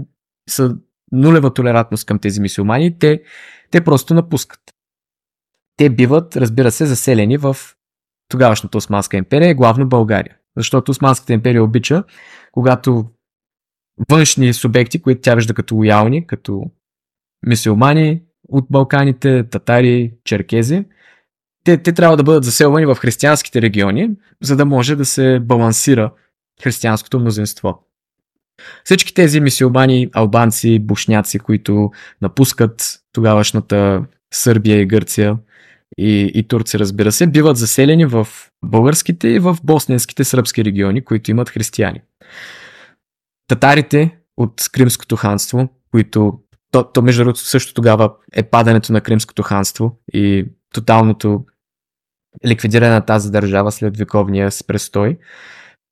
S2: са нулева толерантност към тези мисиомани. Те, те просто напускат. Те биват, разбира се, заселени в тогавашната Османска империя, главно България. Защото Османската империя обича, когато външни субекти, които тя вижда като лоялни, като мисиомани от Балканите, татари, черкези. Те, те трябва да бъдат заселвани в християнските региони, за да може да се балансира християнското мнозинство. Всички тези мисиомани, албанци, бушняци, които напускат тогавашната Сърбия и Гърция и, и Турция, разбира се, биват заселени в българските и в босненските сръбски региони, които имат християни. Татарите от Кримското ханство, които то, то между другото също тогава е падането на Кримското ханство и тоталното ликвидиране на тази държава след вековния си престой.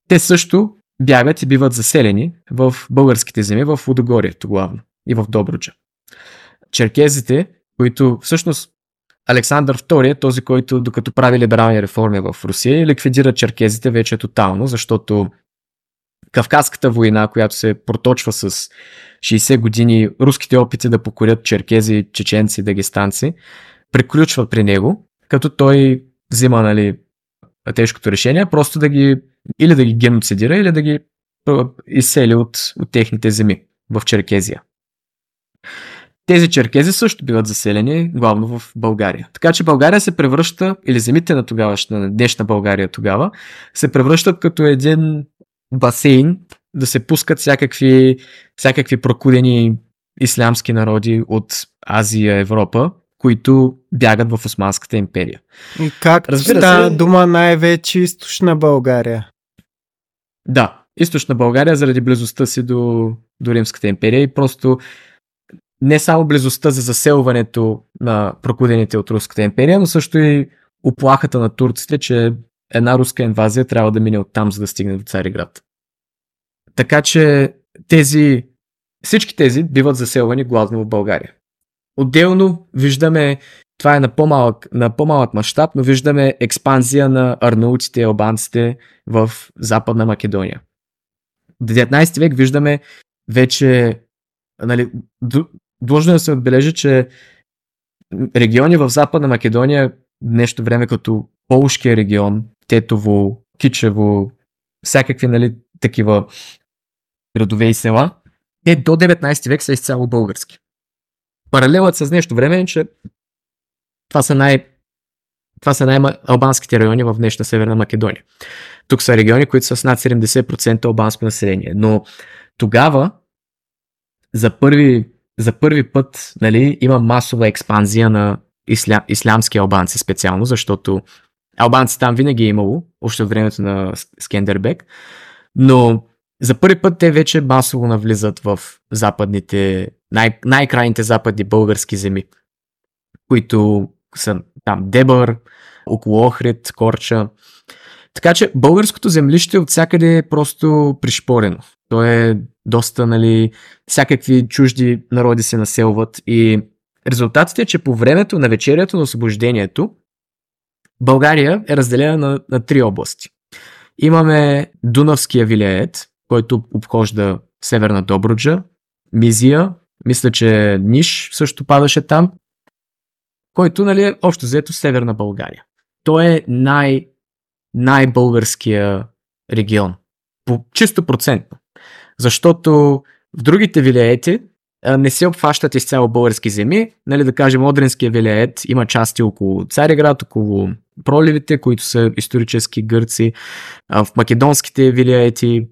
S2: Те също бягат и биват заселени в българските земи, в Удогорието главно и в Добруджа. Черкезите, които всъщност Александър II е този, който докато прави либерални реформи в Русия, ликвидира черкезите вече тотално, защото Кавказската война, която се проточва с 60 години, руските опити да покорят черкези, чеченци, дагестанци, приключва при него, като той взима нали, тежкото решение, просто да ги или да ги геноцидира, или да ги изсели от, от техните земи в Черкезия. Тези черкези също биват заселени главно в България. Така че България се превръща, или земите на тогавашна, на днешна България тогава, се превръщат като един басейн да се пускат всякакви, всякакви прокудени ислямски народи от Азия, Европа, които бягат в Османската империя.
S1: И как Разбира се... дума най-вече източна България?
S2: Да, източна България заради близостта си до, до Римската империя и просто не само близостта за заселването на прокудените от Руската империя, но също и оплахата на турците, че една руска инвазия трябва да мине оттам, за да стигне до Цариград. Така че тези, всички тези биват заселвани главно в България. Отделно виждаме, това е на по-малък, на по-малък мащаб, но виждаме експанзия на арнаутите и албанците в Западна Македония. В 19 век виждаме вече, нали, длъжно да се отбележи, че региони в Западна Македония, нещо време като Полския регион, Тетово, Кичево, всякакви нали, такива градове и села, те до 19 век са изцяло български. Паралелът с нещо време е, че това са най- това са най-албанските райони в днешна Северна Македония. Тук са региони, които са с над 70% албанско население. Но тогава за първи, за първи път нали, има масова експанзия на исля, ислямски албанци специално, защото албанци там винаги е имало, още от времето на Скендербек, но за първи път те вече масово навлизат в западните, най- най-крайните западни български земи, които са там Дебър, около Охрид, Корча. Така че българското землище от всякъде е просто пришпорено. То е доста, нали, всякакви чужди народи се населват и резултатът е, че по времето на вечерието на освобождението България е разделена на, на три области. Имаме Дунавския вилеет, който обхожда Северна Добруджа, Мизия, мисля, че Ниш също падаше там, който нали, е общо взето Северна България. Той е най- най-българския регион. По чисто процентно. Защото в другите вилеети не се обхващат изцяло български земи. Нали, да кажем, Одринския вилеет има части около Цареград, около проливите, които са исторически гърци. В македонските вилеети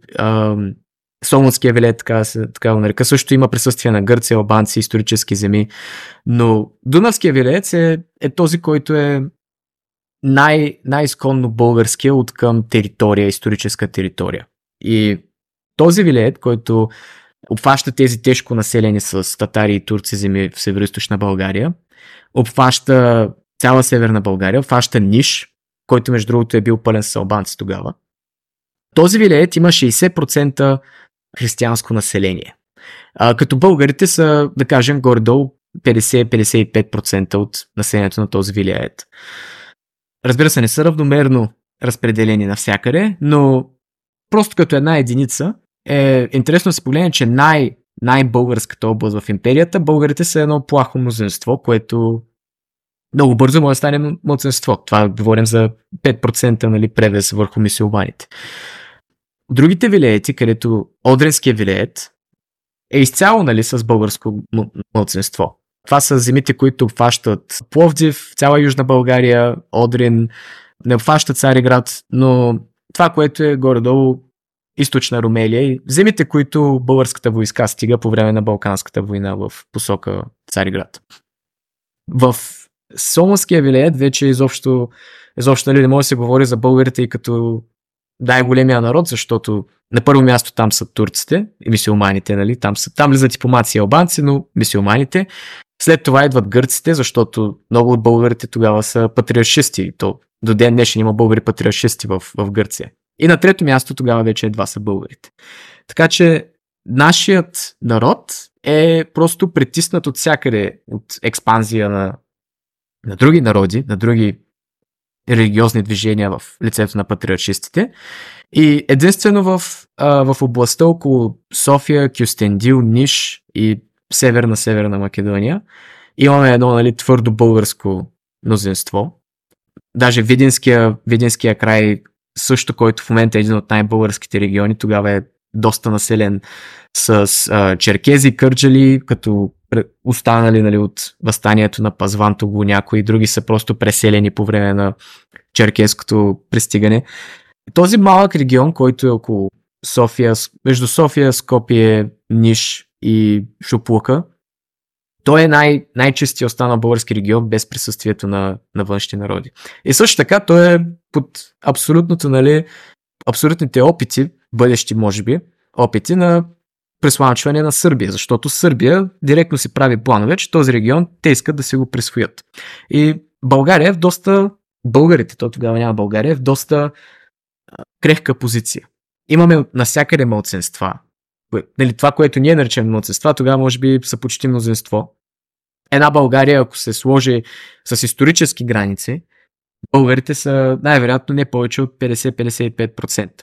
S2: Солунския вилет, така, така го нарека. Също има присъствие на Гърция, албанци, исторически земи. Но Дунавския вилец е, е този, който е най- най-изконно българския от към територия, историческа територия. И този вилет, който обхваща тези тежко населени с татари и турци земи в северо България, обхваща цяла Северна България, обхваща Ниш, който между другото е бил пълен с албанци тогава. Този вилет има 60% християнско население. А, като българите са, да кажем, горе-долу 50-55% от населението на този вилет. Разбира се, не са равномерно разпределени навсякъде, но просто като една единица е интересно да се погледне, че най- най-българската област в империята, българите са едно плахо мнозинство, което много бързо може да стане младсенство. Това говорим за 5% нали, превес върху мисиоманите. Другите вилеети, където Одренския вилеет е изцяло нали, с българско младсенство. Това са земите, които обхващат Пловдив, цяла Южна България, Одрин, не обхващат Цариград, но това, което е горе-долу източна Румелия и земите, които българската войска стига по време на Балканската война в посока Цариград. В Солонския вилеят вече изобщо, изобщо нали, не може да се говори за българите и като най-големия народ, защото на първо място там са турците и мисиоманите, нали? там, са, там влизат и помаци и албанци, но мисиоманите. След това идват гърците, защото много от българите тогава са патриаршисти. То до ден днешен има българи патриаршисти в, в Гърция. И на трето място тогава вече едва са българите. Така че нашият народ е просто притиснат от всякъде от експанзия на, на други народи, на други религиозни движения в лицето на патриаршистите. И единствено в, а, в областта около София, Кюстендил, Ниш и северна Северна Македония имаме едно нали, твърдо българско мнозинство. Даже Видинския, Видинския край също, който в момента е един от най-българските региони, тогава е доста населен с а, черкези, кърджали, като останали нали, от възстанието на Пазвантово, някои други са просто преселени по време на черкеското пристигане. Този малък регион, който е около София, между София, Скопие, Ниш и Шуплука, той е най- най-чистия останал български регион без присъствието на, на външни народи. И също така той е под абсолютното, нали, абсолютните опити, бъдещи може би, опити на присламчване на Сърбия, защото Сърбия директно си прави планове, че този регион те искат да се го присвоят. И България е в доста, българите, то тогава няма България, е в доста крехка позиция. Имаме насякъде мълценства. Нали, това, което ние наричаме мълценства, тогава може би са почти мнозинство. Една България, ако се сложи с исторически граници, българите са най-вероятно не повече от 50-55%.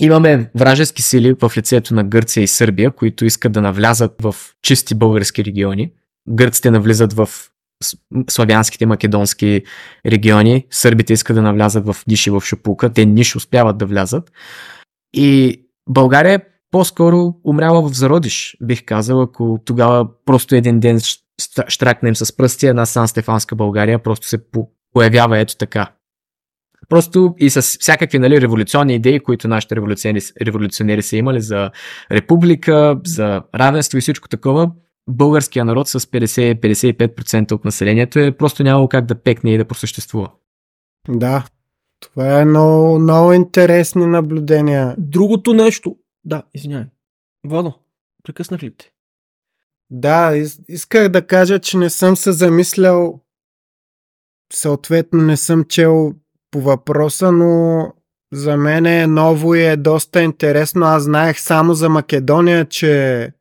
S2: Имаме вражески сили в лицето на Гърция и Сърбия, които искат да навлязат в чисти български региони. Гърците навлизат в славянските македонски региони, сърбите искат да навлязат в Ниши в Шапука, те Ниш успяват да влязат. И България е по-скоро умряла в зародиш, бих казал, ако тогава просто един ден штракнем с пръсти, една Сан Стефанска България просто се появява ето така. Просто и с всякакви нали, революционни идеи, които нашите революционери, революционери са имали за република, за равенство и всичко такова, българския народ с 50-55% от населението е просто нямало как да пекне и да просъществува.
S1: Да, това е много, много интересни наблюдения.
S3: Другото нещо. Да, извинявай. Водо, прекъснах ли те?
S1: Да, исках да кажа, че не съм се замислял, съответно не съм чел по въпроса, но за мен е ново и е доста интересно. Аз знаех само за Македония, че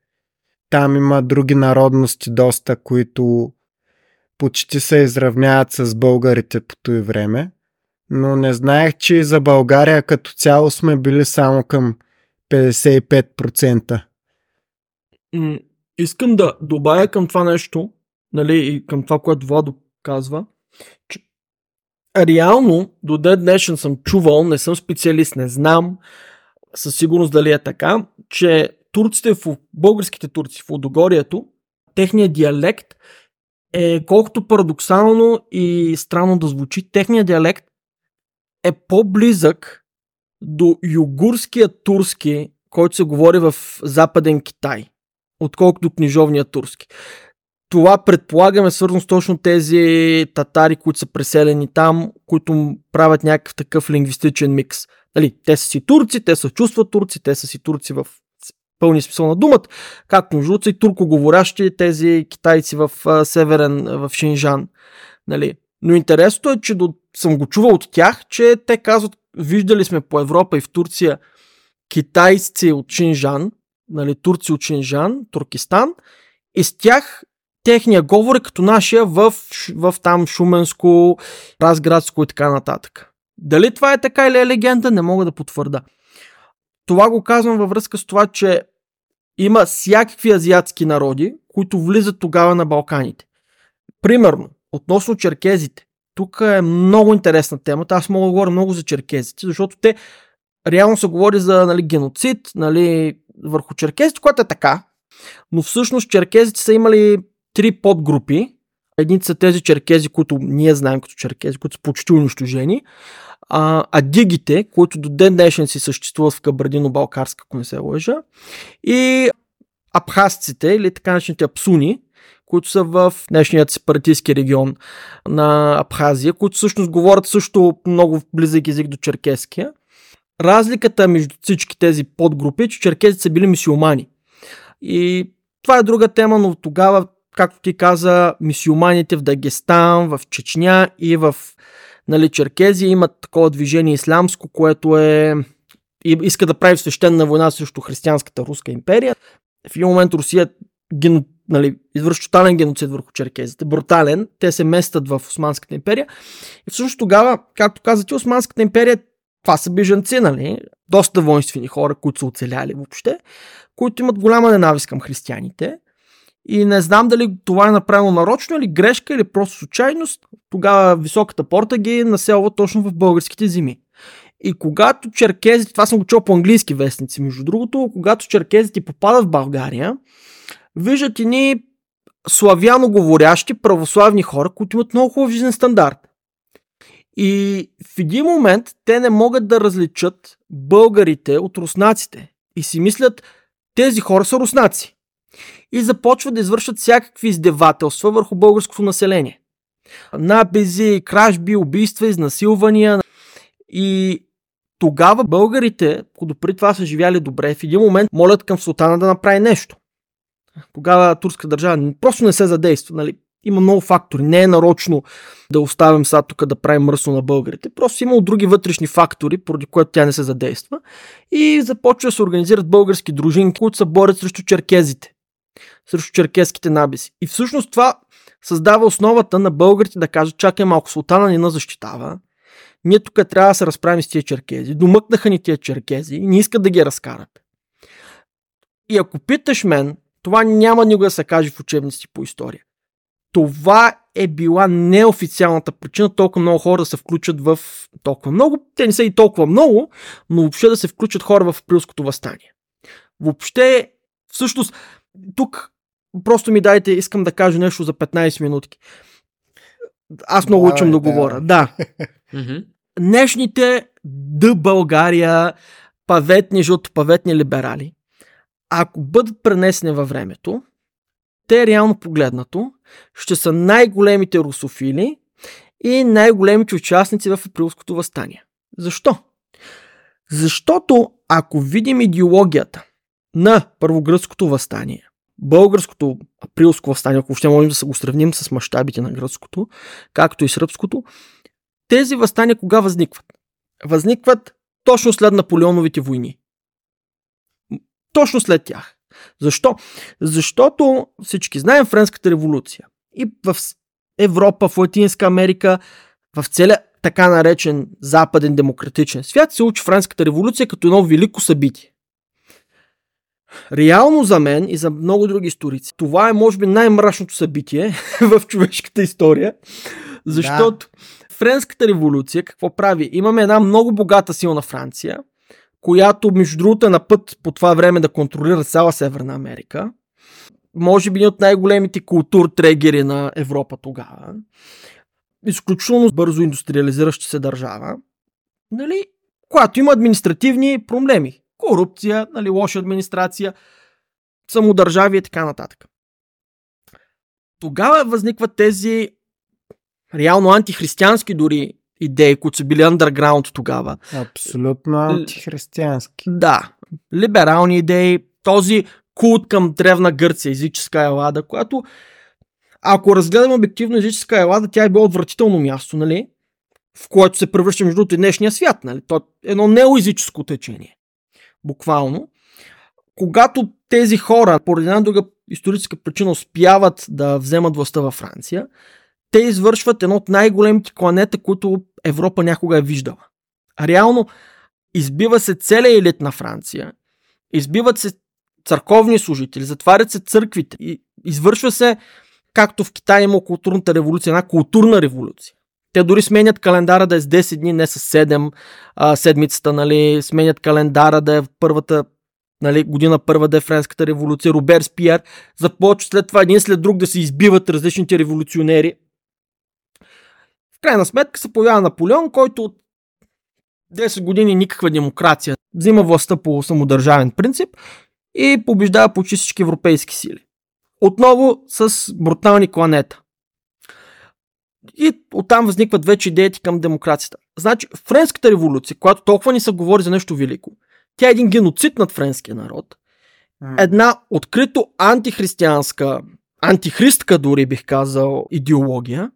S1: там има други народности доста, които почти се изравняват с българите по този време. Но не знаех, че за България като цяло сме били само към 55%.
S3: Искам да добавя към това нещо, нали, и към това, което Владо казва, че реално до ден днешен съм чувал, не съм специалист, не знам със сигурност дали е така, че турците, в, българските турци в Одогорието, техният диалект е колкото парадоксално и странно да звучи, техният диалект е по-близък до югурския турски, който се говори в Западен Китай, отколкото книжовния турски. Това предполагаме свързано с точно тези татари, които са преселени там, които правят някакъв такъв лингвистичен микс. Нали, те са си турци, те са чувстват турци, те са си турци в пълни смисъл на думата, както между и туркоговорящи тези китайци в а, северен, в Шинжан. Нали. Но интересното е, че до, съм го чувал от тях, че те казват, виждали сме по Европа и в Турция китайци от Шинжан, нали, турци от Шинжан, Туркестан, и с тях техния говор е като нашия в, в там Шуменско, Разградско и така нататък. Дали това е така или е легенда, не мога да потвърда. Това го казвам във връзка с това, че има всякакви азиатски народи, които влизат тогава на Балканите. Примерно, относно черкезите. Тук е много интересна темата. Аз мога да говоря много за черкезите, защото те реално се говори за нали, геноцид нали, върху черкезите, което е така. Но всъщност черкезите са имали три подгрупи. Едни са тези черкези, които ние знаем като черкези, които са почти унищожени. А, а дигите, които до ден днешен си съществуват в Кабардино-Балкарска, ако не се лъжа. И абхазците, или така наречените апсуни, които са в днешният сепаратистски регион на Абхазия, които всъщност говорят също много близък език до черкеския. Разликата между всички тези подгрупи е, че черкезите са били мисиомани. И това е друга тема, но тогава, както ти каза, мисиоманите в Дагестан, в Чечня и в нали, Черкезия имат такова движение ислямско, което е иска да прави свещена война срещу християнската руска империя. В един момент Русия ген, нали, извършва тотален геноцид върху черкезите. Брутален. Те се местат в Османската империя. И всъщност тогава, както каза Османската империя това са бежанци, нали? Доста воинствени хора, които са оцеляли въобще, които имат голяма ненавист към християните. И не знам дали това е направено нарочно или грешка или просто случайност. Тогава високата порта ги населва точно в българските земи. И когато черкезите, това съм го чул по английски вестници, между другото, когато черкезите попадат в България, виждат и ни славяно говорящи православни хора, които имат много хубав жизнен стандарт. И в един момент те не могат да различат българите от руснаците. И си мислят, тези хора са руснаци. И започват да извършат всякакви издевателства върху българското население. Набези, кражби, убийства, изнасилвания. И тогава българите, които при това са живяли добре, в един момент молят към султана да направи нещо. Тогава турска държава просто не се задейства. Нали? Има много фактори. Не е нарочно да оставим сега тук да правим мръсно на българите. Просто има други вътрешни фактори, поради което тя не се задейства. И започва да се организират български дружинки, които се борят срещу черкезите. Срещу черкезските набиси. И всъщност това създава основата на българите да кажат, чакай малко, султана ни на защитава. Ние тук трябва да се разправим с тия черкези. Домъкнаха ни тия черкези и не искат да ги разкарат. И ако питаш мен, това няма никога да се каже в учебници по история това е била неофициалната причина толкова много хора да се включат в толкова много. Те не са и толкова много, но въобще да се включат хора в априлското възстание. Въобще, всъщност, тук просто ми дайте, искам да кажа нещо за 15 минутки. Аз много да, учам да, да говоря. Да. Днешните Д България, паветни, жълтопаветни либерали, ако бъдат пренесени във времето, те реално погледнато ще са най-големите русофили и най-големите участници в априлското възстание. Защо? Защото ако видим идеологията на първогръцкото възстание, българското априлско възстание, ако ще можем да се го сравним с мащабите на гръцкото, както и сръбското, тези възстания кога възникват? Възникват точно след Наполеоновите войни. Точно след тях. Защо? Защото всички знаем Френската революция. И в Европа, в Латинска Америка, в целия така наречен западен демократичен свят се учи Френската революция като едно велико събитие. Реално за мен и за много други историци, това е може би най-мрачното събитие в човешката история, защото да. Френската революция какво прави? Имаме една много богата силна Франция, която между другото е на път по това време да контролира цяла Северна Америка. Може би от най-големите култур трегери на Европа тогава. Изключително бързо индустриализираща се държава. Нали? Която има административни проблеми. корупция, нали, лоша администрация, самодържавие и така нататък. Тогава възникват тези реално антихристиянски дори идеи, които са били underground тогава.
S1: Абсолютно антихристиянски.
S3: Да, либерални идеи, този култ към древна Гърция, езическа елада, която ако разгледаме обективно езическа елада, тя е било отвратително място, нали? В което се превръща между другото и днешния свят, нали? То е едно неоизическо течение. Буквално. Когато тези хора, поради една друга историческа причина, успяват да вземат властта във Франция, те извършват едно от най-големите кланета, които Европа някога е виждала. Реално избива се целият елит на Франция, избиват се църковни служители, затварят се църквите и извършва се, както в Китай има културната революция, една културна революция. Те дори сменят календара да е с 10 дни, не с 7 а, седмицата, нали, сменят календара да е в първата нали, година първа да е Френската революция, Робер Спиер, започва след това един след друг да се избиват различните революционери. Крайна сметка се появява Наполеон, който от 10 години никаква демокрация, взима властта по самодържавен принцип и побеждава почти всички европейски сили. Отново с брутални кланета. И оттам възникват вече идеите към демокрацията. Значи, Френската революция, която толкова ни се говори за нещо велико, тя е един геноцид над френския народ. Една открито антихристиянска, антихристка дори бих казал, идеология.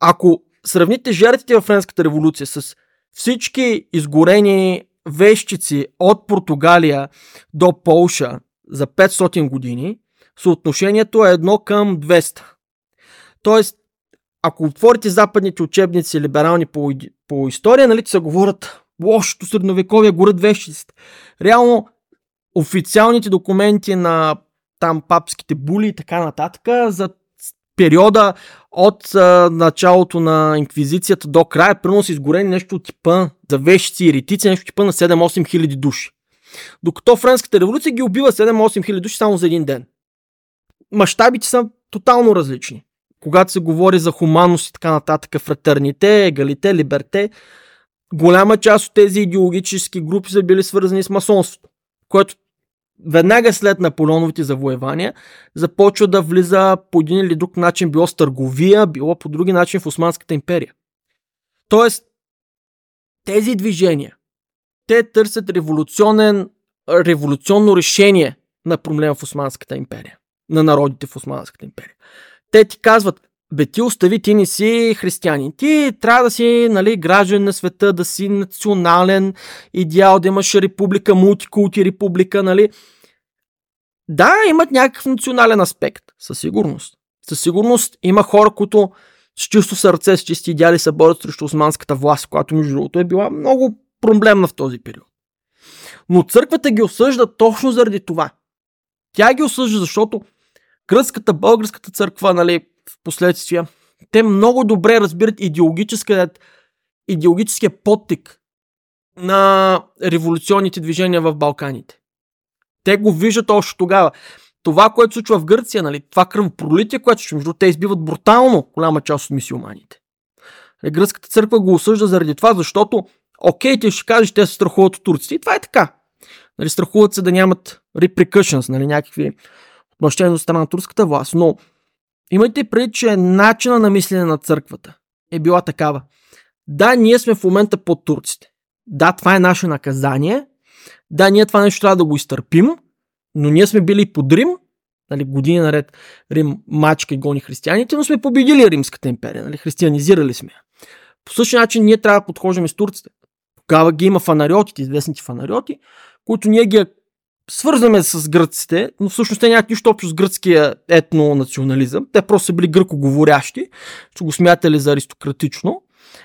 S3: Ако сравните жертвите в Френската революция с всички изгорени вещици от Португалия до Полша за 500 години, съотношението е едно към 200. Тоест, ако отворите западните учебници либерални по, по история, нали, се говорят лошото средновековие, горят вещиците. Реално, официалните документи на там папските були и така нататък за периода от а, началото на инквизицията до края, примерно са изгорени нещо от типа за вещици и ретици, нещо от типа на 7-8 хиляди души. Докато Френската революция ги убива 7-8 хиляди души само за един ден. Мащабите са тотално различни. Когато се говори за хуманност и така нататък, фратерните, егалите, либерте, голяма част от тези идеологически групи са били свързани с масонството, което веднага след Наполеоновите завоевания започва да влиза по един или друг начин, било с търговия, било по други начин в Османската империя. Тоест, тези движения, те търсят революционен, революционно решение на проблема в Османската империя, на народите в Османската империя. Те ти казват, бе ти остави, ти не си християнин. Ти трябва да си нали, граждан на света, да си национален идеал, да имаш република, мултикулти република, нали. Да, имат някакъв национален аспект, със сигурност. Със сигурност има хора, които с чисто сърце, с чисти идеали се борят срещу османската власт, която между другото е била много проблемна в този период. Но църквата ги осъжда точно заради това. Тя ги осъжда, защото гръцката, българската църква, нали, в последствие, те много добре разбират идеологическият, идеологическия подтик на революционните движения в Балканите. Те го виждат още тогава. Това, което случва в Гърция, нали, това кръвопролитие, което ще между те избиват брутално голяма част от мисиоманите. Е, гръцката църква го осъжда заради това, защото окей, ти ще кажеш, те се страхуват от турците. И това е така. Нали, страхуват се да нямат repercussions, нали, някакви отмъщения от страна на турската власт. Но Имайте преди, че начина на мислене на църквата е била такава. Да, ние сме в момента под турците. Да, това е наше наказание. Да, ние това нещо трябва да го изтърпим, но ние сме били под Рим, нали, години наред Рим мачка и гони християните, но сме победили Римската империя, нали, християнизирали сме По същия начин ние трябва да подхождаме с турците. Тогава ги има фанариотите, известните фанариоти, които ние ги свързваме с гръците, но всъщност те нямат нищо общо с гръцкия етнонационализъм. Те просто са били гръкоговорящи, че го смятали за аристократично.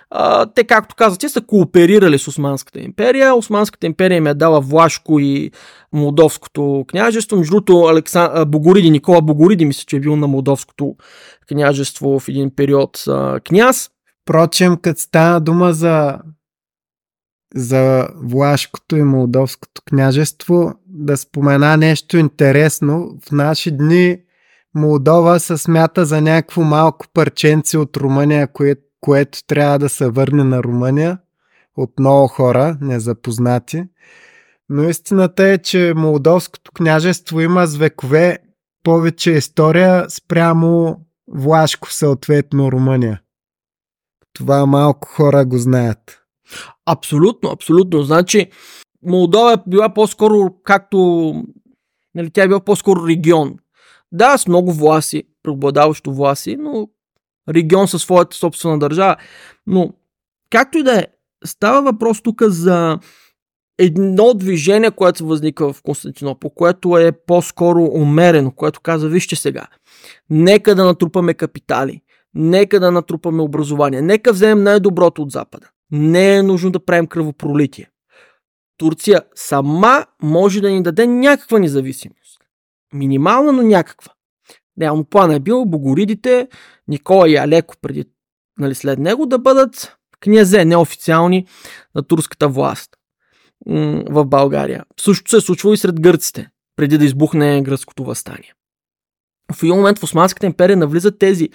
S3: А, те, както казвате, са кооперирали с Османската империя. Османската империя им е дала Влашко и Молдовското княжество. Между другото, Алексан... Богориди, Никола Богориди, мисля, че е бил на Молдовското княжество в един период а, княз.
S1: Впрочем, като стана дума за за Влашкото и Молдовското княжество, да спомена нещо интересно. В наши дни Молдова се смята за някакво малко парченце от Румъния, кое, което трябва да се върне на Румъния от много хора, незапознати. Но истината е, че Молдовското княжество има с векове повече история спрямо Влашко, съответно Румъния. Това малко хора го знаят.
S3: Абсолютно, абсолютно. Значи, Молдова е била по-скоро както... Нали, тя е била по-скоро регион. Да, с много власи, преобладаващо власи, но регион със своята собствена държава. Но, както и да е, става въпрос тук за едно движение, което се възниква в Константинопол, което е по-скоро умерено, което казва, вижте сега, нека да натрупаме капитали, нека да натрупаме образование, нека вземем най-доброто от Запада. Не е нужно да правим кръвопролитие. Турция сама може да ни даде някаква независимост. Минимална, но някаква. Реално плана е бил Богоридите, Никола и Алеко преди, нали, след него да бъдат князе неофициални на турската власт в България. Също се е случвало и сред гърците, преди да избухне гръцкото възстание. В един момент в Османската империя навлизат тези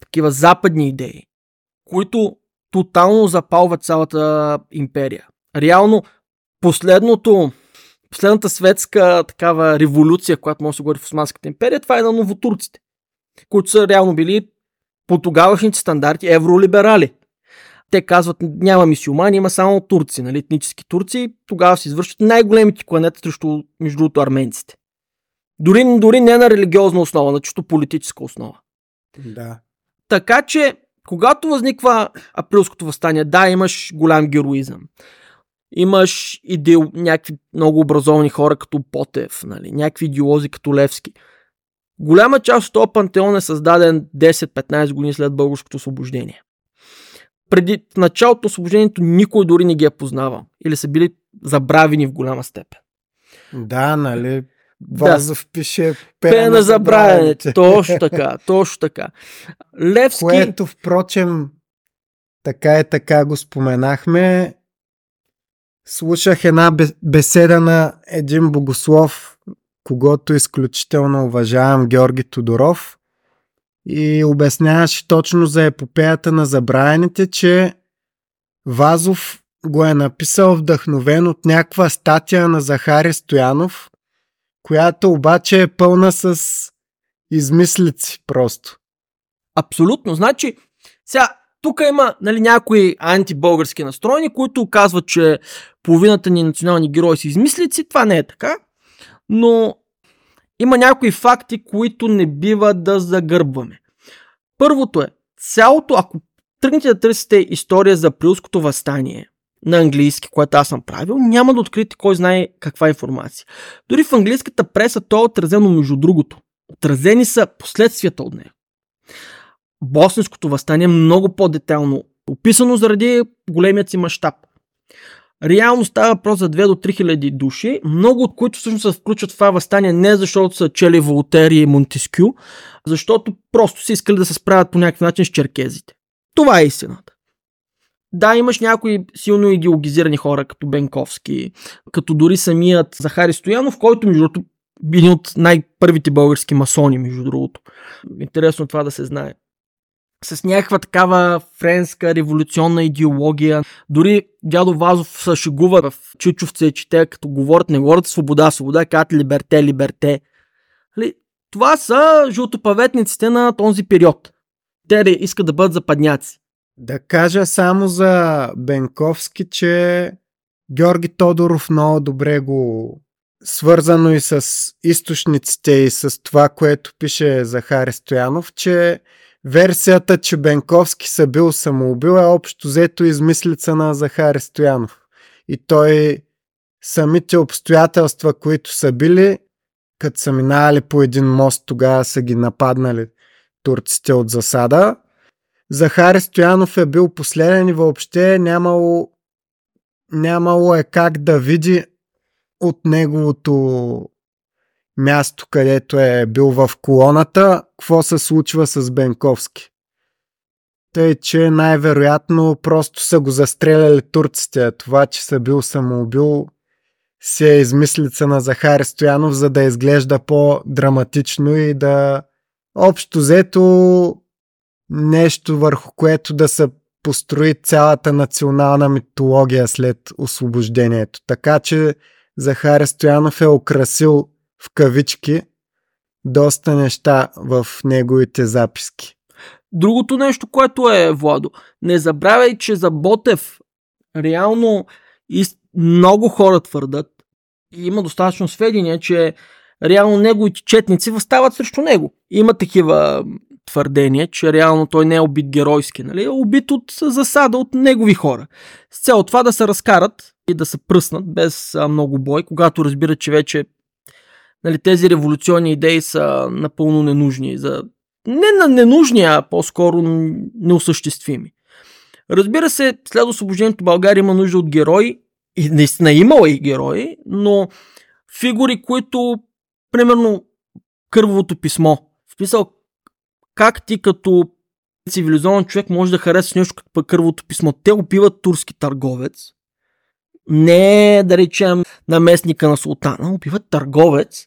S3: такива западни идеи, които тотално запалват цялата империя. Реално, последното, последната светска такава революция, която може да се говори в Османската империя, това е на новотурците, които са реално били по тогавашните стандарти евролиберали. Те казват, няма мисиомани, има само турци, нали, етнически турци. Тогава се извършват най-големите кланета срещу, между другото, арменците. Дори, дори не на религиозна основа, на чисто политическа основа.
S1: Да.
S3: Така че, когато възниква априлското възстание, да, имаш голям героизъм. Имаш идео, някакви много образовани хора като Потев, нали, някакви идеолози като Левски. Голяма част от този пантеон е създаден 10-15 години след българското освобождение преди началото на освобождението никой дори не ги е познавал. Или са били забравени в голяма степен.
S1: Да, нали? Вазов да. пише
S3: Пе на забравянето. Точно така, точно така. Левски...
S1: Което, впрочем, така е така го споменахме. Слушах една беседа на един богослов, когато изключително уважавам Георги Тодоров и обясняваше точно за епопеята на забравените, че Вазов го е написал вдъхновен от някаква статия на Захари Стоянов, която обаче е пълна с измислици просто.
S3: Абсолютно. Значи, сега, тук има нали, някои антибългарски настроени, които казват, че половината ни национални герои са измислици. Това не е така. Но има някои факти, които не бива да загърбваме. Първото е, цялото, ако тръгнете да търсите история за Априлското възстание на английски, което аз съм правил, няма да откриете кой знае каква информация. Дори в английската преса то е отразено между другото. Отразени са последствията от нея. Босненското възстание е много по-детално описано заради големият си мащаб. Реално става въпрос за 2 до 3 хиляди души, много от които всъщност се включват в това възстание не защото са чели Волтер и Монтескю, защото просто са искали да се справят по някакъв начин с черкезите. Това е истината. Да, имаш някои силно идеологизирани хора, като Бенковски, като дори самият Захари Стоянов, който, между другото, били от най-първите български масони, между другото. Интересно това да се знае с някаква такава френска революционна идеология. Дори дядо Вазов се шегува в Чичовце, че те като говорят, не говорят свобода, свобода, казват либерте, либерте. Нали, това са жълтопаветниците на този период. Те искат да бъдат западняци.
S1: Да кажа само за Бенковски, че Георги Тодоров много добре го свързано и с източниците и с това, което пише Захари Стоянов, че Версията, че Бенковски са бил самоубил е общо взето измислица на Захари Стоянов. И той самите обстоятелства, които са били, като са минали по един мост, тогава са ги нападнали турците от засада. Захари Стоянов е бил последен и въобще нямало, нямало е как да види от неговото място, където е бил в колоната, какво се случва с Бенковски. Тъй, че най-вероятно просто са го застреляли турците. Това, че са бил самоубил, си е измислица на Захари Стоянов, за да изглежда по-драматично и да общо взето нещо върху което да се построи цялата национална митология след освобождението. Така че Захари Стоянов е украсил в кавички доста неща в неговите записки.
S3: Другото нещо, което е, Владо, не забравяй, че за Ботев реално и много хора твърдат, и има достатъчно сведения, че реално неговите четници възстават срещу него. Има такива твърдения, че реално той не е убит геройски, нали? е убит от засада от негови хора. С цел това да се разкарат и да се пръснат без а, много бой, когато разбират, че вече нали, тези революционни идеи са напълно ненужни. За... Не на ненужни, а по-скоро неосъществими. Разбира се, след освобождението България има нужда от герои, и наистина имала и герои, но фигури, които, примерно, кървавото писмо. В смисъл, как ти като цивилизован човек може да харесаш нещо като кървото писмо? Те убиват турски търговец, не да речем наместника на султана, убиват търговец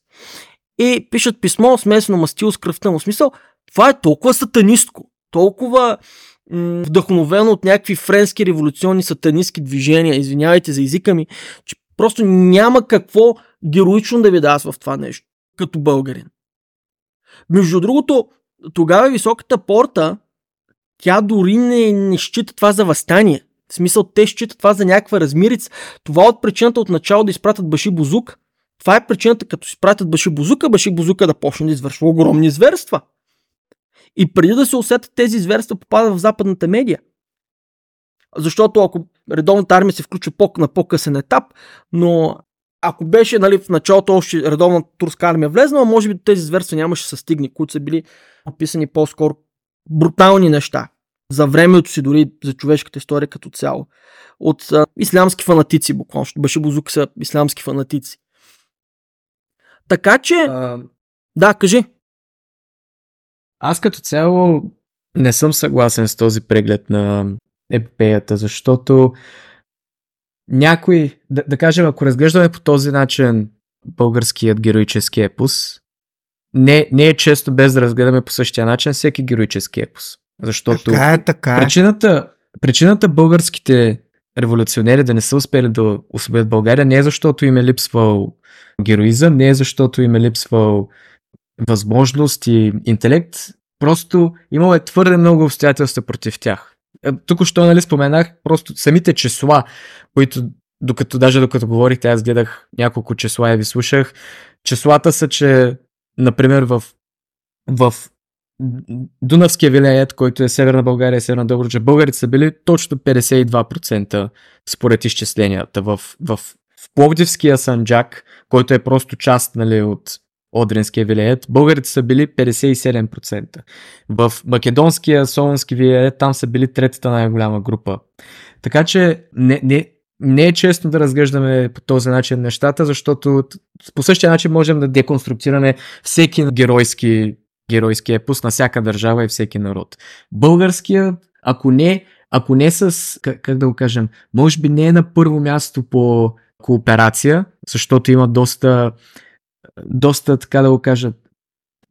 S3: и пишат писмо смесено мастил с кръвта му. Смисъл, това е толкова сатанистко, толкова вдъхновено от някакви френски революционни сатанистски движения, извинявайте за езика ми, че просто няма какво героично да ви да в това нещо, като българин. Между другото, тогава високата порта, тя дори не, не счита това за възстание. В смисъл, те считат това за някаква размирица. Това от причината от начало да изпратят Баши Бузук. Това е причината, като изпратят Баши Бузука, Баши Бузука да почне да извършва огромни зверства. И преди да се усетят тези зверства, попадат в западната медия. Защото ако редовната армия се включва по- на по-късен етап, но ако беше нали, в началото още редовната турска армия влезнала, може би тези зверства нямаше се стигни, които са били описани по-скоро брутални неща за времето си, дори за човешката история като цяло. От а, ислямски фанатици, буквално, защото Баши Бузук са ислямски фанатици. Така че... А... Да, кажи.
S2: Аз като цяло не съм съгласен с този преглед на епопеята, защото някой, да, да кажем, ако разглеждаме по този начин българският героически епос, не, не е често без да разгледаме по същия начин всеки героически епос. Защото
S1: така е, така е.
S2: Причината, причината българските революционери да не са успели да освободят България не е защото им е липсвал героизъм, не е защото им е липсвал възможност и интелект, просто имало е твърде много обстоятелства против тях. Е, тук що нали споменах просто самите числа, които докато даже докато говорихте, аз гледах няколко числа и ви слушах. Числата са, че например в, в Дунавския вилеят, който е Северна България и Северна Добруджа, българите са били точно 52% според изчисленията. В, в, в Пловдивския Санджак, който е просто част нали, от Одринския вилеят, българите са били 57%. В Македонския Солонски вилеят там са били третата най-голяма група. Така че не, не, не е честно да разглеждаме по този начин нещата, защото по същия начин можем да деконструктираме всеки геройски геройски епос на всяка държава и всеки народ. Българския, ако не, ако не с, как, как да го кажем, може би не е на първо място по кооперация, защото има доста, доста, така да го кажа,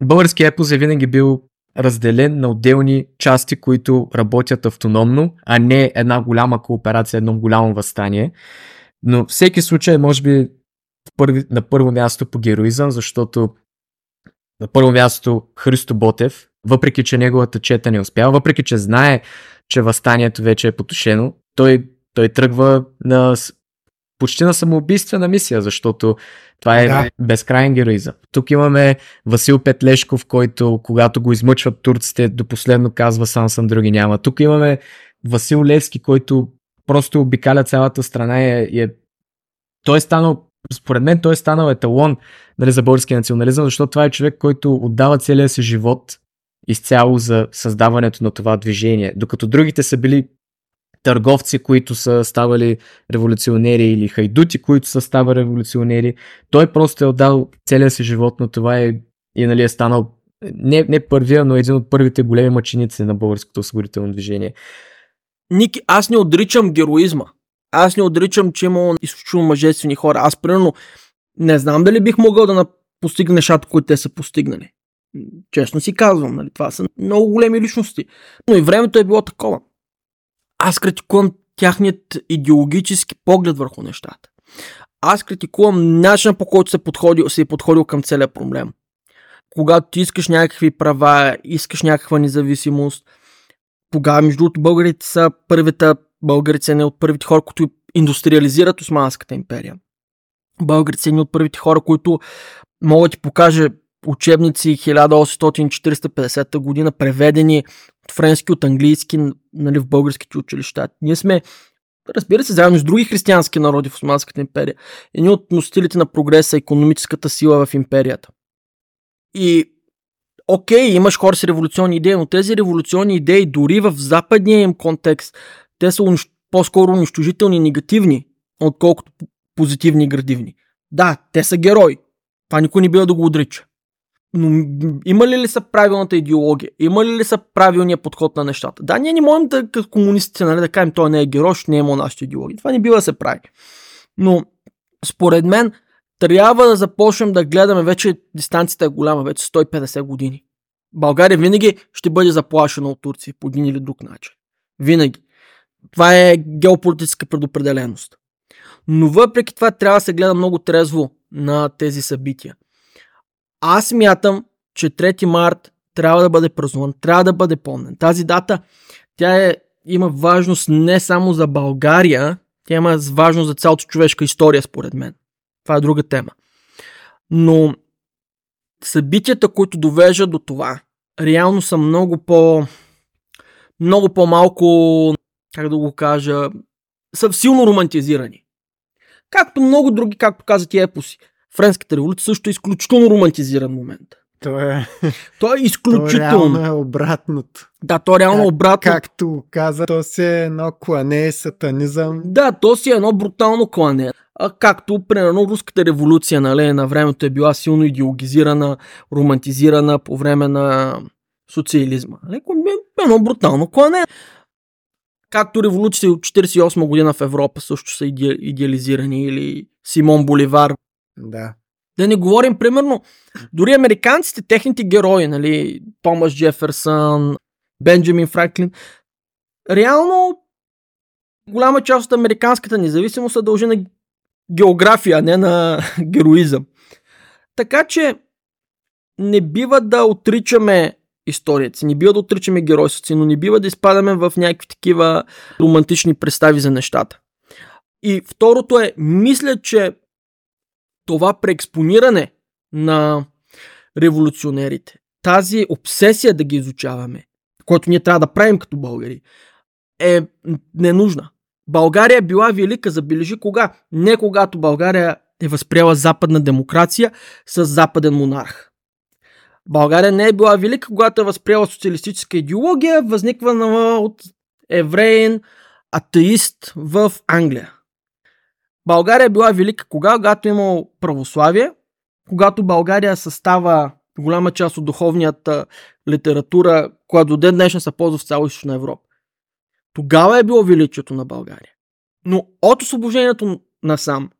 S2: българския епос е винаги бил разделен на отделни части, които работят автономно, а не една голяма кооперация, едно голямо възстание. Но всеки случай може би на първо място по героизъм, защото на първо място Христо Ботев, въпреки че неговата чета не успява, въпреки че знае, че възстанието вече е потушено, той, той тръгва на почти на самоубийствена мисия, защото това е да. безкрайен героизъм. Тук имаме Васил Петлешков, който когато го измъчват турците, до последно казва сам съм, други няма. Тук имаме Васил Левски, който просто обикаля цялата страна и е, е той е станал според мен той е станал еталон нали, за български национализъм, защото това е човек, който отдава целия си живот изцяло за създаването на това движение. Докато другите са били търговци, които са ставали революционери или хайдути, които са ставали революционери. Той просто е отдал целия си живот на това и, и нали, е станал не, не първия, но един от първите големи мъченици на българското освободително движение.
S3: Ники, аз не отричам героизма. Аз не отричам, че има изключително мъжествени хора. Аз, примерно, не знам дали бих могъл да постигна нещата, които те са постигнали. Честно си казвам, нали? това са много големи личности. Но и времето е било такова. Аз критикувам тяхният идеологически поглед върху нещата. аз критикувам начина по който се, подходил, се е подходил към целият проблем. Когато ти искаш някакви права, искаш някаква независимост, тогава, между другото, българите са първите, българите са не от първите хора, които индустриализират Османската империя. Българите са едни от първите хора, които могат да ти покаже учебници 1840-50 година, преведени от френски, от английски, нали, в българските училища. Ние сме, разбира се, заедно с други християнски народи в Османската империя, едни от носителите на прогреса, економическата сила в империята. И окей, имаш хора с революционни идеи, но тези революционни идеи дори в западния им контекст, те са по-скоро унищожителни негативни, отколкото позитивни и градивни. Да, те са герои. Това никой не бива да го отрича. Но има ли ли са правилната идеология? Има ли ли са правилния подход на нещата? Да, ние не можем да, като комунистите, нали, да кажем, той не е герой, не е нашата идеология. Това не бива да се прави. Но, според мен, трябва да започнем да гледаме, вече дистанцията е голяма, вече 150 години. България винаги ще бъде заплашена от Турция по един или друг начин. Винаги. Това е геополитическа предопределеност. Но въпреки това трябва да се гледа много трезво на тези събития. Аз мятам, че 3 март трябва да бъде празнуван, трябва да бъде помнен. Тази дата, тя е, има важност не само за България, тя има важност за цялата човешка история, според мен. Това е друга тема. Но събитията, които довеждат до това, реално са много по... много по-малко, как да го кажа, са силно романтизирани. Както много други, както каза ти епоси. Френската революция също е изключително романтизиран момент.
S1: То е...
S3: То е изключително.
S1: То реално е обратното.
S3: Да, то е реално
S1: как,
S3: обратно.
S1: Както каза, то си е едно клане, сатанизъм.
S3: Да, то си е едно брутално клане. А както, примерно, руската революция, нали, на времето е била силно идеологизирана, романтизирана по време на социализма. Нали, едно брутално клане. Както революция от 48 година в Европа също са идеализирани или Симон Боливар.
S1: Да.
S3: Да не говорим, примерно, дори американците, техните герои, нали, Томас Джеферсън, Бенджамин Франклин, реално голяма част от американската независимост се дължи на география, а не на героизъм. Така че не бива да отричаме историята си, не бива да отричаме геройството си, но не бива да изпадаме в някакви такива романтични представи за нещата. И второто е, мисля, че това преекспониране на революционерите, тази обсесия да ги изучаваме, което ние трябва да правим като българи, е ненужна. България е била велика, забележи кога? Не когато България е възприела западна демокрация с западен монарх. България не е била велика, когато е възприела социалистическа идеология, възниквана от евреин, атеист в Англия. България е била велика кога? Когато е имало православие, когато България състава голяма част от духовнията литература, която до ден днешен се ползва в цяла Източна Европа. Тогава е било величието на България. Но от освобождението насам,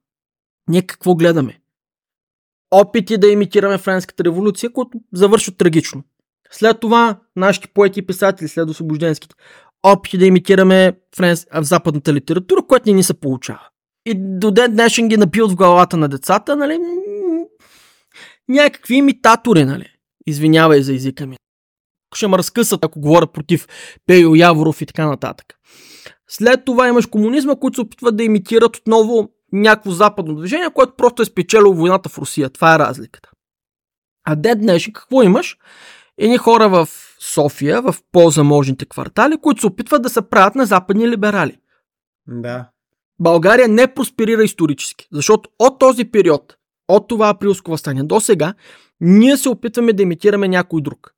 S3: ние какво гледаме? Опити да имитираме Френската революция, които завършват трагично. След това нашите поети и писатели, след освобожденските, опити да имитираме френс... западната литература, което не ни се получава. И до ден днешен ги напиват в главата на децата, нали? Някакви имитатори, нали? Извинявай за езика ми ще ме разкъсат, ако говоря против Пейо Яворов и така нататък. След това имаш комунизма, които се опитват да имитират отново някакво западно движение, което просто е спечелило войната в Русия. Това е разликата. А ден днешни какво имаш? Едни хора в София, в по-заможните квартали, които се опитват да се правят на западни либерали.
S1: Да.
S3: България не просперира исторически, защото от този период, от това априлско възстание до сега, ние се опитваме да имитираме някой друг.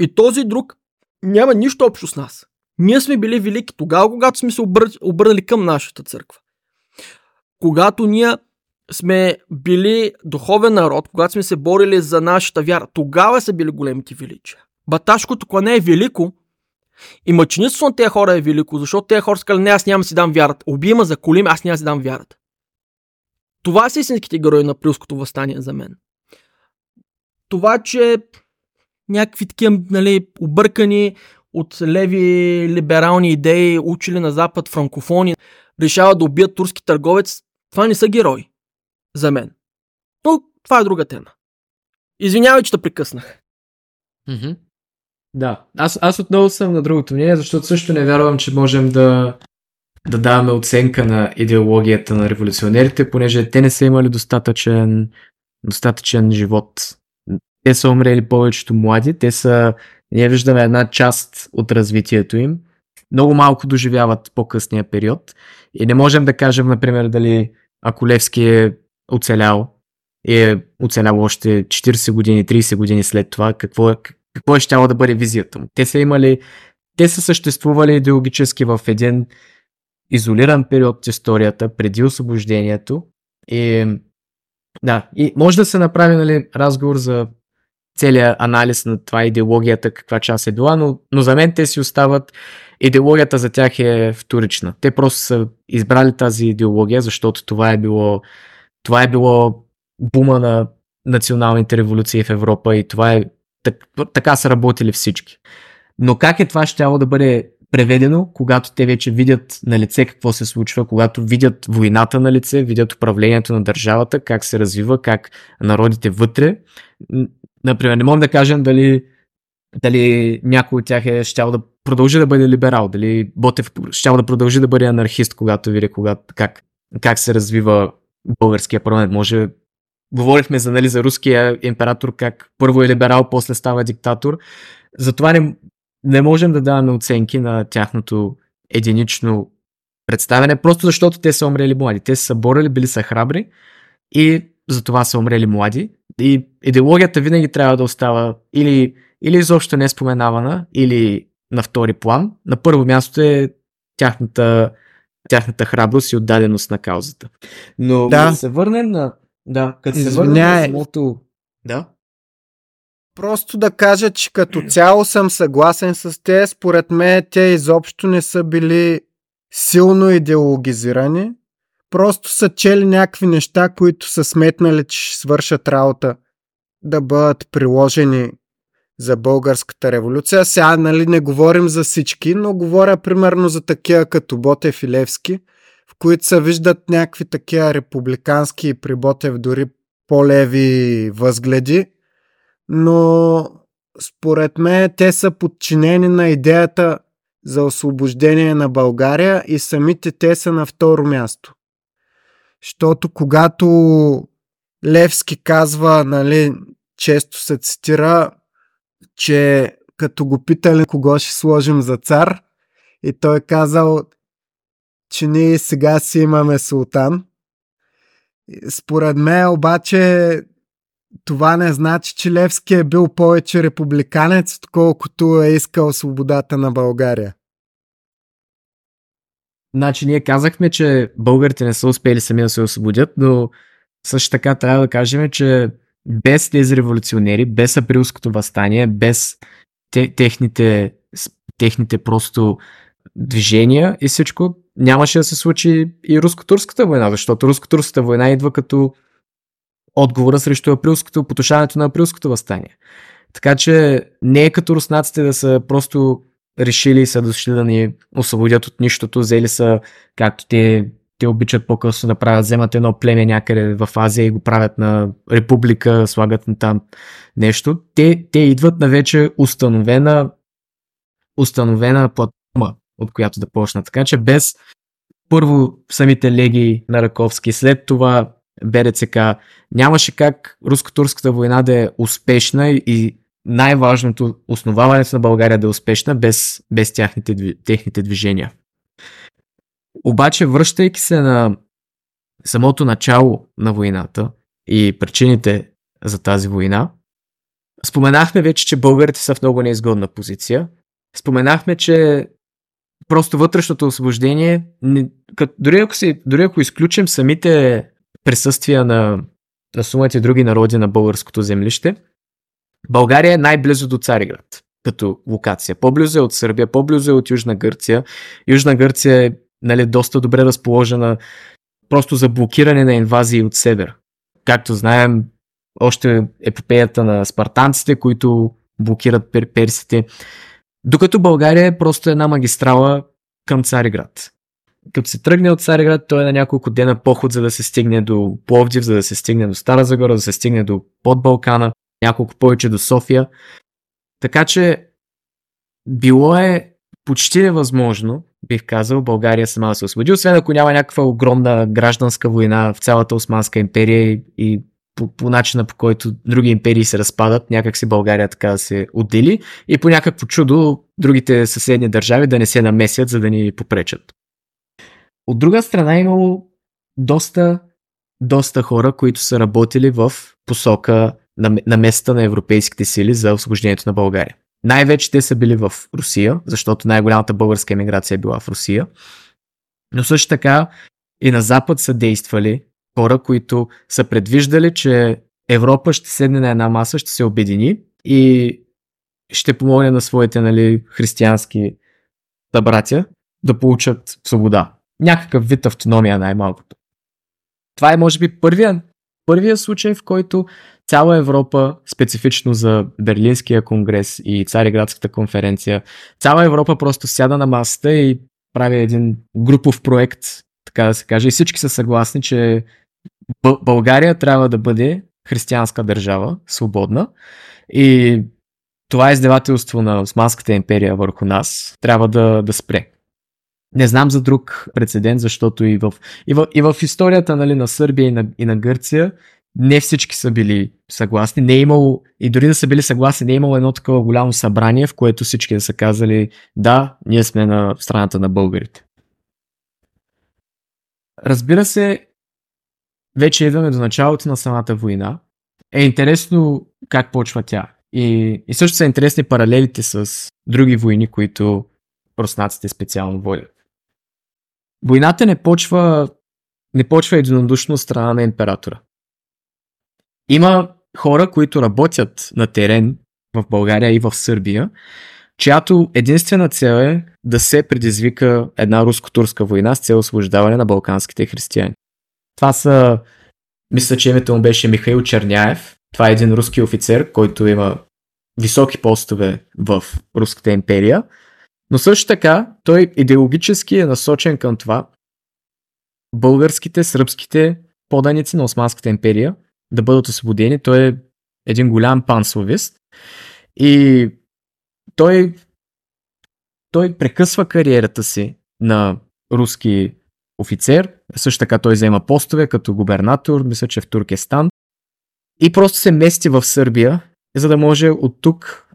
S3: И този друг няма нищо общо с нас. Ние сме били велики тогава, когато сме се обър... обърнали към нашата църква. Когато ние сме били духовен народ, когато сме се борили за нашата вяра, тогава са били големите величия. Баташкото клане е велико и мъченицството на тези хора е велико, защото тези хора сказали, не, аз няма си дам вярата. Убима за колим, аз няма си дам вярата. Това са истинските герои на Прилското възстание за мен. Това, че някакви такива нали, объркани от леви либерални идеи, учили на Запад франкофони, решават да убият турски търговец, това не са герои. за мен. Но това е друга тема. Извинявай, че те прекъснах.
S2: Mm-hmm. Да, аз, аз отново съм на другото мнение, защото също не вярвам, че можем да, да даваме оценка на идеологията на революционерите, понеже те не са имали достатъчен, достатъчен живот. Те са умрели повечето млади, те са, ние виждаме една част от развитието им, много малко доживяват по-късния период. И не можем да кажем, например, дали ако Левски е оцелял е оцелял още 40 години, 30 години след това, какво е, какво е да бъде визията му. Те са имали, те са съществували идеологически в един изолиран период от историята, преди освобождението и да, и може да се направи нали, разговор за целият анализ на това идеологията, каква част е била, но, но за мен те си остават, идеологията за тях е вторична. Те просто са избрали тази идеология, защото това е било, това е било бума на националните революции в Европа и това е так, така са работили всички. Но как е това ще да бъде преведено, когато те вече видят на лице какво се случва, когато видят войната на лице, видят управлението на държавата, как се развива, как народите вътре. Например, не можем да кажем дали, дали някой от тях е щял да продължи да бъде либерал, дали Ботев щял да продължи да бъде анархист, когато види когато, как, как се развива българския парламент. Може говорихме за, нали, за руския император, как първо е либерал, после става диктатор. Затова не, не можем да даваме оценки на тяхното единично представяне, просто защото те са умрели млади. Те са борили, били са храбри и затова са умрели млади. И идеологията винаги трябва да остава или, или изобщо не споменавана, или на втори план. На първо място е тяхната, тяхната храброст и отдаденост на каузата. Но да, да се върнем на да, като се върнем на самото... Да?
S1: Просто да кажа, че като цяло съм съгласен с те. Според мен те изобщо не са били силно идеологизирани. Просто са чели някакви неща, които са сметнали, че ще свършат работа да бъдат приложени за българската революция. Сега нали, не говорим за всички, но говоря примерно за такива като Ботев и Левски – които се виждат някакви такива републикански и при Ботев дори по-леви възгледи, но според мен те са подчинени на идеята за освобождение на България и самите те са на второ място. Защото когато Левски казва, нали, често се цитира, че като го питали кого ще сложим за цар, и той казал, че ние сега си имаме султан. Според мен обаче това не значи, че Левски е бил повече републиканец, отколкото е искал свободата на България.
S2: Значи ние казахме, че българите не са успели сами да се освободят, но също така трябва да кажем, че без тези революционери, без априлското възстание, без те, техните, техните просто движения и всичко, нямаше да се случи и руско-турската война, защото руско-турската война идва като отговора срещу априлското, потушаването на априлското възстание. Така че не е като руснаците да са просто решили и са дошли да ни освободят от нищото, взели са, както те, те обичат по-късно да правят, вземат едно племе някъде в Азия и го правят на република, слагат на там нещо. Те, те идват на вече установена, установена платформа, от която да почна. Така че без първо самите леги на Раковски, след това БРЦК, нямаше как руско-турската война да е успешна и най-важното основаването на България да е успешна без, без тяхните, техните движения. Обаче, връщайки се на самото начало на войната и причините за тази война, споменахме вече, че българите са в много неизгодна позиция. Споменахме, че просто вътрешното освобождение, не, като, дори, ако си, дори ако изключим самите присъствия на, на сумата и други народи на българското землище, България е най-близо до Цариград като локация. По-близо е от Сърбия, по-близо е от Южна Гърция. Южна Гърция е нали, доста добре разположена просто за блокиране на инвазии от север. Както знаем, още епопеята на спартанците, които блокират пер- персите. Докато България е просто една магистрала към Цариград. като се тръгне от Цареград, той е на няколко дена поход, за да се стигне до Пловдив, за да се стигне до Стара Загора, за да се стигне до под Балкана, няколко повече до София. Така че било е почти невъзможно, бих казал, България сама да се освободи, освен ако няма някаква огромна гражданска война в цялата Османска империя и, и по, по начина по който други империи се разпадат, някак си България така да се отдели и по някакво чудо другите съседни държави да не се намесят, за да ни попречат. От друга страна имало доста, доста хора, които са работили в посока на, на места на европейските сили за освобождението на България. Най-вече те са били в Русия, защото най-голямата българска емиграция е била в Русия. Но също така и на Запад са действали хора, които са предвиждали, че Европа ще седне на една маса, ще се обедини и ще помогне на своите нали, християнски събратя да получат свобода. Някакъв вид автономия най-малкото. Това е може би първия, първия случай, в който цяла Европа, специфично за Берлинския конгрес и Цареградската конференция, цяла Европа просто сяда на масата и прави един групов проект, така да се каже, и всички са съгласни, че България трябва да бъде християнска държава, свободна и това издевателство на Османската империя върху нас трябва да, да спре. Не знам за друг прецедент, защото и в, и в, и в историята нали, на Сърбия и на, и на Гърция не всички са били съгласни. Не е имало, и дори да са били съгласни, не е имало едно такова голямо събрание, в което всички да са казали да, ние сме на страната на българите. Разбира се, вече идваме до началото на самата война. Е интересно как почва тя. И, и също са интересни паралелите с други войни, които руснаците специално водят. Войната не почва, не почва единодушно страна на императора. Има хора, които работят на терен в България и в Сърбия, чиято единствена цел е да се предизвика една руско-турска война с цел освобождаване на балканските християни. Това са, мисля, че името му беше Михаил Черняев. Това е един руски офицер, който има високи постове в Руската империя. Но също така, той идеологически е насочен към това българските, сръбските поданици на Османската империя да бъдат освободени. Той е един голям пансловист и той, той прекъсва кариерата си на руски офицер. Също така той взема постове като губернатор, мисля, че в Туркестан. И просто се мести в Сърбия, за да може от тук,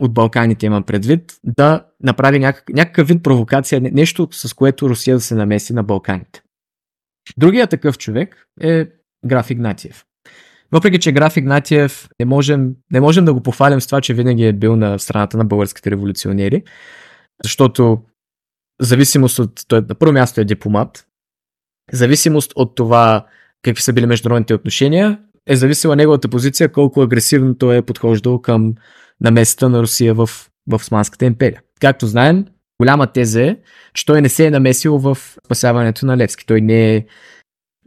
S2: от Балканите имам предвид, да направи някак, някакъв вид провокация, нещо с което Русия да се намеси на Балканите. Другия такъв човек е Граф Игнатиев. Въпреки, че Граф Игнатиев не можем, не можем да го похвалим с това, че винаги е бил на страната на българските революционери, защото зависимост от... Той на първо място е дипломат, зависимост от това какви са били международните отношения, е зависела неговата позиция колко агресивно той е подхождал към намесата на Русия в, в Османската империя. Както знаем, голяма теза е, че той не се е намесил в спасяването на Левски. Той не е,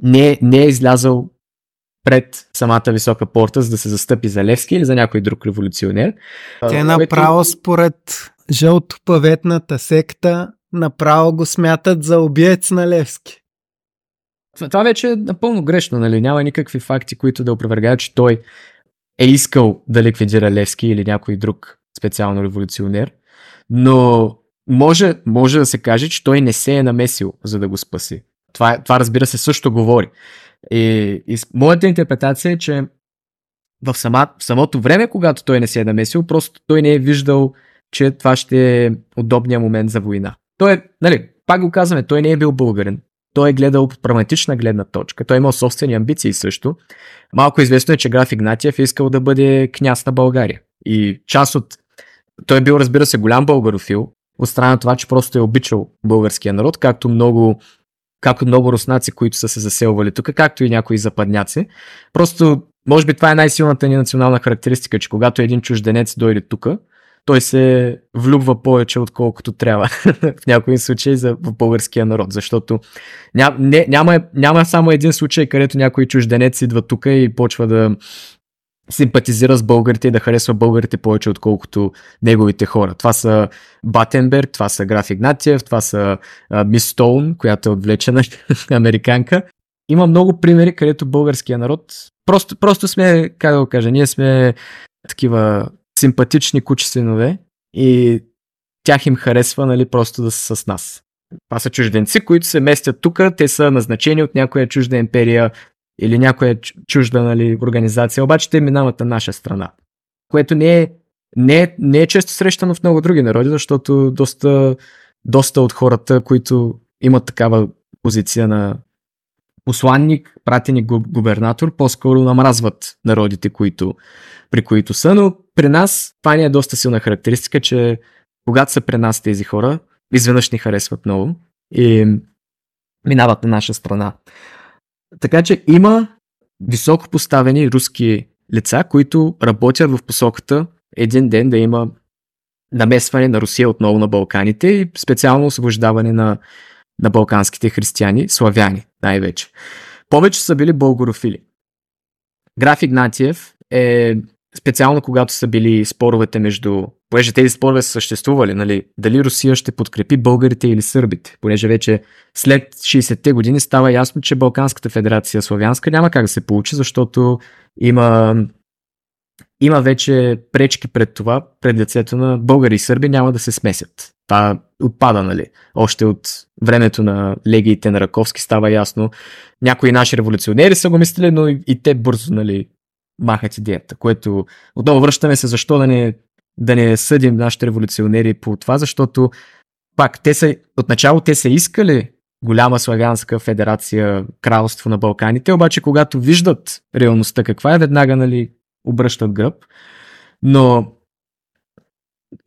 S2: не, не е излязъл пред самата висока порта, за да се застъпи за Левски или за някой друг революционер.
S1: Те направо според жълтопаветната секта направо го смятат за обиец на Левски.
S2: Това вече е напълно грешно, нали? Няма никакви факти, които да опровергаят, че той е искал да ликвидира Левски или някой друг специално революционер. Но може, може да се каже, че той не се е намесил, за да го спаси. Това, това разбира се също говори. И, и моята интерпретация е, че в, сама, в самото време, когато той не се е намесил, просто той не е виждал, че това ще е удобният момент за война. Той е, нали, пак го казваме, той не е бил българен. Той е гледал от прагматична гледна точка. Той е имал собствени амбиции също. Малко известно е, че граф Игнатиев е искал да бъде княз на България. И част от... Той е бил, разбира се, голям българофил, от страна на това, че просто е обичал българския народ, както много както много руснаци, които са се заселвали тук, както и някои западняци. Просто, може би това е най-силната ни национална характеристика, че когато един чужденец дойде тук, той се влюбва повече, отколкото трябва в някои случаи за българския народ, защото ням, не, няма, няма само един случай, където някой чужденец идва тук и почва да симпатизира с българите и да харесва българите повече, отколкото неговите хора. Това са Батенберг, това са Граф Игнатиев, това са Мис Стоун, която е отвлечена американка. Има много примери, където българския народ просто, просто сме, как да го кажа, ние сме такива симпатични синове и тях им харесва, нали, просто да са с нас. Това са чужденци, които се местят тук, те са назначени от някоя чужда империя или някоя чужда нали, организация, обаче те минават на наша страна. Което не е, не, е, не е често срещано в много други народи, защото доста, доста от хората, които имат такава позиция на посланник, пратеник, губернатор, по-скоро намразват народите, които, при които са, но при нас това ни е доста силна характеристика, че когато са при нас тези хора, изведнъж ни харесват много и минават на наша страна. Така че има високо поставени руски лица, които работят в посоката един ден да има намесване на Русия отново на Балканите и специално освобождаване на, на балканските християни, славяни най-вече. Повече са били българофили. Граф Игнатиев е специално когато са били споровете между, понеже тези спорове са съществували, нали, дали Русия ще подкрепи българите или сърбите, понеже вече след 60-те години става ясно, че Балканската федерация славянска няма как да се получи, защото има, има вече пречки пред това, пред лицето на българи и сърби няма да се смесят. Това отпада, нали? Още от времето на легиите на Раковски става ясно. Някои наши революционери са го мислили, но и, и те бързо, нали, махат идеята, което отново връщаме се защо да не, да не съдим нашите революционери по това, защото пак те са, отначало те са искали голяма славянска федерация, кралство на Балканите, обаче когато виждат реалността каква е, веднага нали, обръщат гръб. Но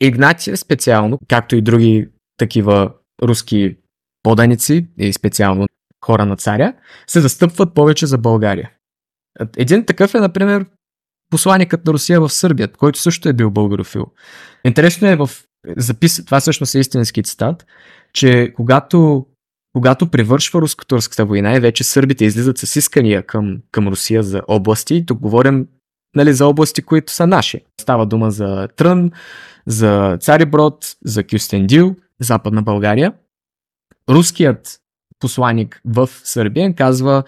S2: Игнатия специално, както и други такива руски поданици и специално хора на царя, се застъпват повече за България. Един такъв е, например, посланикът на Русия в Сърбия, който също е бил българофил. Интересно е в запис, това всъщност е истински цитат, че когато, когато превършва руско-турската война и вече сърбите излизат с искания към, към Русия за области, тук говорим нали, за области, които са наши. Става дума за Трън, за Цариброд, за Кюстендил, Западна България. Руският посланник в Сърбия казва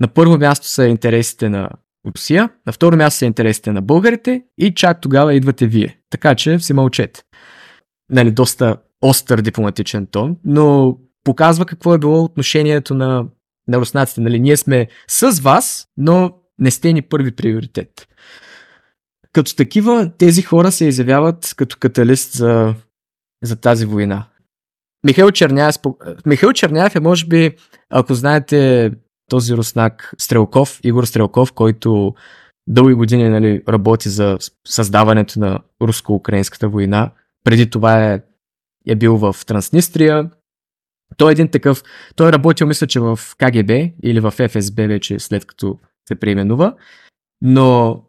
S2: на първо място са интересите на Русия, на второ място са интересите на българите и чак тогава идвате вие. Така че си мълчете. Нали, доста остър дипломатичен тон, но показва какво е било отношението на, на руснаците. Нали, ние сме с вас, но не сте ни първи приоритет. Като такива, тези хора се изявяват като каталист за, за тази война. Михаил Черняев, Михаил Черняев е, може би, ако знаете този руснак Стрелков, Игор Стрелков, който дълги години нали, работи за създаването на руско-украинската война. Преди това е, е бил в Транснистрия. Той е един такъв, той е работил, мисля, че в КГБ или в ФСБ вече след като се преименува. Но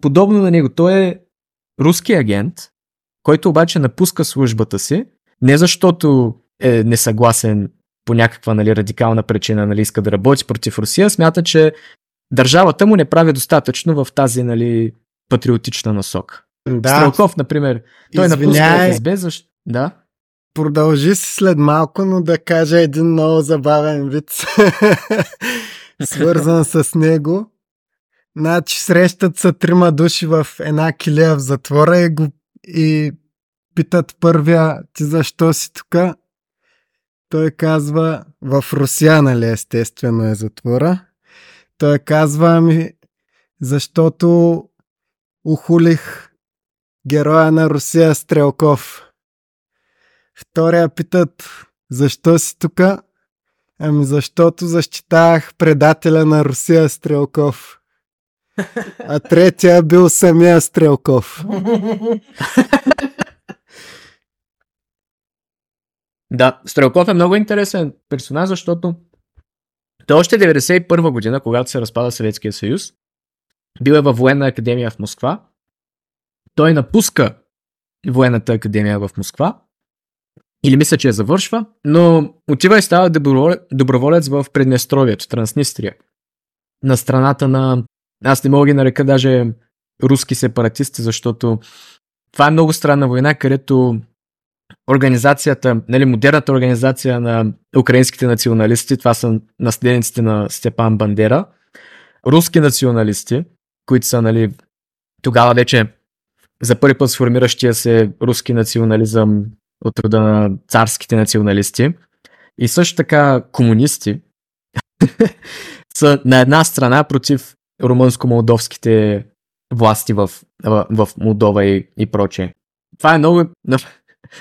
S2: подобно на него, той е руски агент, който обаче напуска службата си, не защото е несъгласен по някаква нали, радикална причина нали, иска да работи против Русия, смята, че държавата му не прави достатъчно в тази нали, патриотична насока. Да. Стрелков, например, той Извиняй. напуска ФСБ, защо... Да?
S1: Продължи си след малко, но да кажа един много забавен вид, свързан с него. Значи срещат са трима души в една килия в затвора и, го, и питат първия, ти защо си тук? Той казва, в Русия, нали, естествено е затвора. Той казва ми, защото ухулих героя на Русия Стрелков. Втория питат, защо си тук? Ами защото защитавах предателя на Русия Стрелков. А третия бил самия Стрелков.
S2: Да, Стрелков е много интересен персонаж, защото той още 91 година, когато се разпада Съветския съюз, бил е във военна академия в Москва. Той напуска военната академия в Москва. Или мисля, че я завършва, но отива и става доброволец в Преднестровието, Транснистрия. На страната на... Аз не мога ги нарека даже руски сепаратисти, защото това е много странна война, където организацията, нали, модерната организация на украинските националисти, това са наследниците на Степан Бандера, руски националисти, които са нали, тогава вече за първи път сформиращия се руски национализъм от рода на царските националисти и също така комунисти са на една страна против румънско-молдовските власти в, в, в Молдова и, и прочее. Това е много,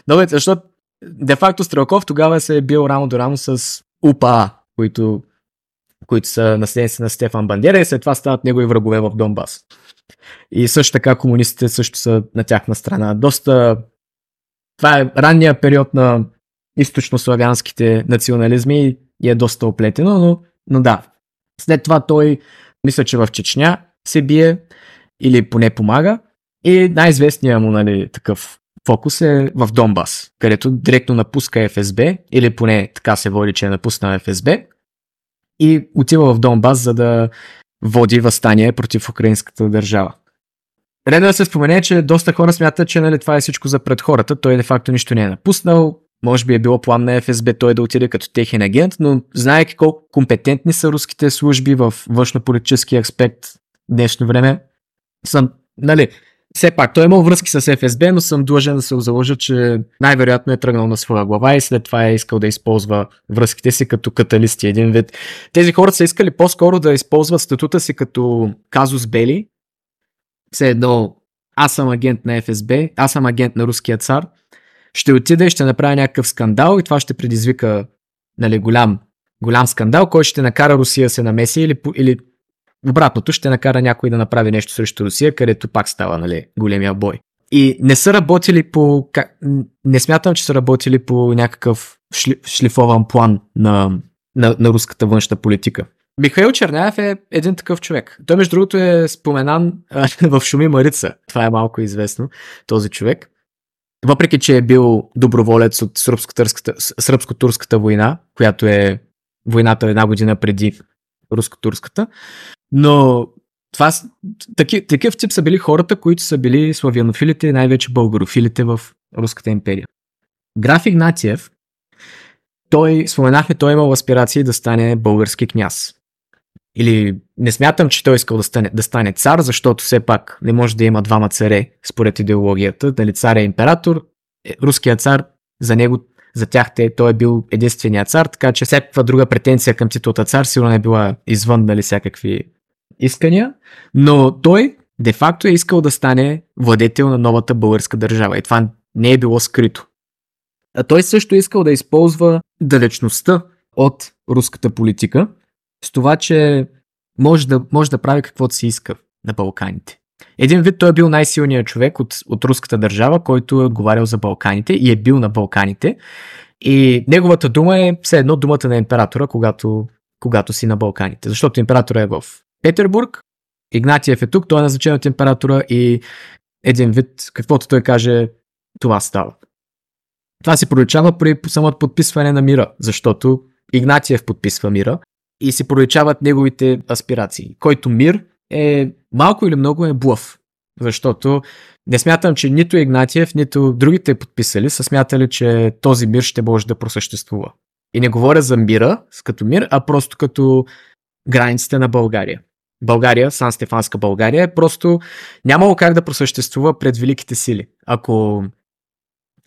S2: много защото де-факто Стрелков тогава се е бил рамо до рамо с УПА, които, които са наследници на Стефан Бандера и след това стават негови врагове в Донбас. И също така комунистите също са на тяхна страна. Доста... Това е ранния период на източнославянските национализми и е доста оплетено, но, но да. След това той, мисля, че в Чечня се бие или поне помага. И най-известният му нали, такъв фокус е в Донбас, където директно напуска ФСБ, или поне така се води, че е напуснал ФСБ, и отива в Донбас, за да води възстание против украинската държава. Редно да се спомене, че доста хора смятат, че нали, това е всичко за пред хората. Той де-факто нищо не е напуснал. Може би е било план на ФСБ той да отиде като техен агент, но знаеки колко компетентни са руските служби в външно-политически аспект днешно време, съм, нали, все пак, той е имал връзки с ФСБ, но съм длъжен да се заложа, че най-вероятно е тръгнал на своя глава и след това е искал да използва връзките си като каталисти един вид. Тези хора са искали по-скоро да използват статута си като казус бели. Все едно, аз съм агент на ФСБ, аз съм агент на руския цар. Ще отида и ще направя някакъв скандал и това ще предизвика нали, голям, голям скандал, който ще накара Русия се намеси или, или Обратното ще накара някой да направи нещо срещу Русия, където пак става нали, големия бой. И не са работили по... Не смятам, че са работили по някакъв шли, шлифован план на, на, на руската външна политика. Михаил Черняев е един такъв човек. Той, между другото, е споменан в Шуми Марица. Това е малко известно, този човек. Въпреки, че е бил доброволец от сръбско-турската война, която е войната една година преди руско-турската, но това, таки, такъв тип са били хората, които са били славянофилите и най-вече българофилите в Руската империя. Граф Игнатиев, той, споменахме, той имал аспирации да стане български княз. Или не смятам, че той искал да стане, да стане цар, защото все пак не може да има двама царе, според идеологията. Дали цар е император, е, руският цар, за него, за тях те, той е бил единствения цар, така че всякаква друга претенция към титлата цар сигурно е била извън нали, всякакви искания, но той де-факто е искал да стане владетел на новата българска държава и това не е било скрито. А той също е искал да използва далечността от руската политика с това, че може да, може да прави каквото си иска на Балканите. Един вид той е бил най-силният човек от, от руската държава, който е отговарял за Балканите и е бил на Балканите. И неговата дума е все едно думата на императора, когато, когато си на Балканите. Защото императора е в Петербург, Игнатиев е тук, той е назначен от императора и един вид, каквото той каже, това става. Това се проличава при самото подписване на мира, защото Игнатиев подписва мира и се проличават неговите аспирации, който мир е малко или много е блъв, защото не смятам, че нито Игнатиев, нито другите подписали са смятали, че този мир ще може да просъществува. И не говоря за мира, като мир, а просто като границите на България. България, Сан Стефанска България, е просто нямало как да просъществува пред великите сили. Ако,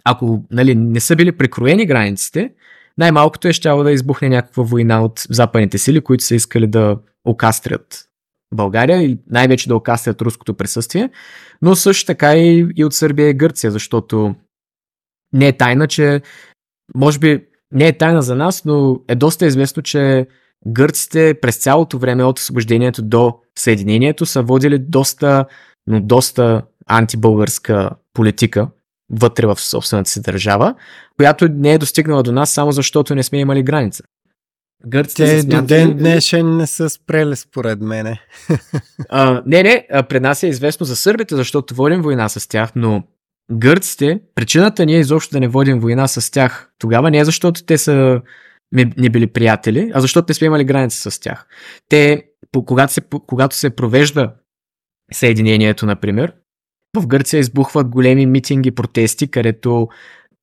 S2: ако нали, не са били прекроени границите, най-малкото е щяло да избухне някаква война от западните сили, които са искали да окастрят България и най-вече да окастрят руското присъствие, но също така и, и от Сърбия и Гърция, защото не е тайна, че може би не е тайна за нас, но е доста известно, че гърците през цялото време от освобождението до Съединението са водили доста, но доста антибългарска политика вътре в собствената си държава, която не е достигнала до нас само защото не сме имали граница.
S1: Гърците Те до ден днешен не са спрели според мене.
S2: а, не, не, пред нас е известно за сърбите, защото водим война с тях, но гърците, причината ние изобщо да не водим война с тях тогава не е защото те са не били приятели, а защото не сме имали граница с тях. Те, когато се, когато се провежда съединението, например. В Гърция избухват големи митинги, протести, където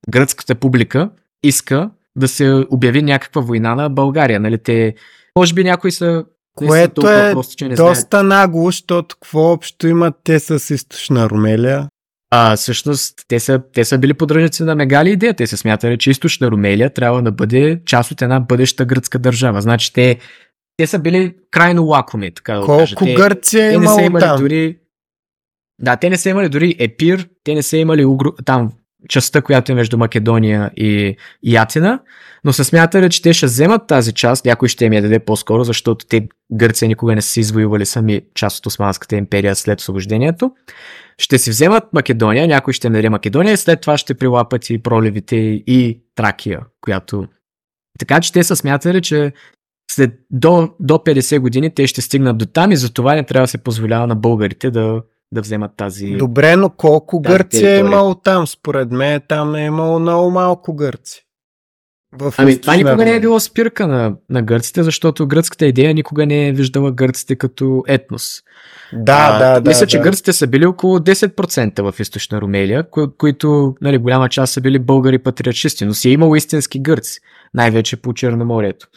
S2: гръцката публика иска да се обяви някаква война на България. Нали? Те, може би някои са
S1: което е прости, че не доста знаят. нагло, защото какво общо имат те с източна Румелия?
S2: А, всъщност, те са, те са били поддръжници на Мегали идея. Те се смятали, че източна Румелия трябва да бъде част от една бъдеща гръцка държава. Значи те, те са били крайно лакоми, така да
S1: Колко кажа.
S2: Те,
S1: Гърция
S2: те не
S1: са
S2: имали
S1: там?
S2: дори да, те не са имали дори Епир, те не са имали угру... там частта, която е между Македония и, и Атина, но се смятали, че те ще вземат тази част, някой ще им я даде по-скоро, защото те Гърция никога не са извоювали сами част от Османската империя след освобождението. Ще си вземат Македония, някой ще даде Македония и след това ще прилапат и проливите и Тракия, която... Така че те са смятали, че след до, до 50 години те ще стигнат до там и затова не трябва да се позволява на българите да да вземат тази.
S1: Добре, но колко Гърция е имало там? Според мен там е имало много малко гърци.
S2: В ами това никога не е било спирка на, на гърците, защото гръцката идея никога не е виждала гърците като етнос.
S1: Да, а, да, да.
S2: Мисля,
S1: да,
S2: че гърците са били около 10% в източна Румелия, кои, които нали, голяма част са били българи патриотчисти, но си е имало истински гърци, най-вече по Черноморието.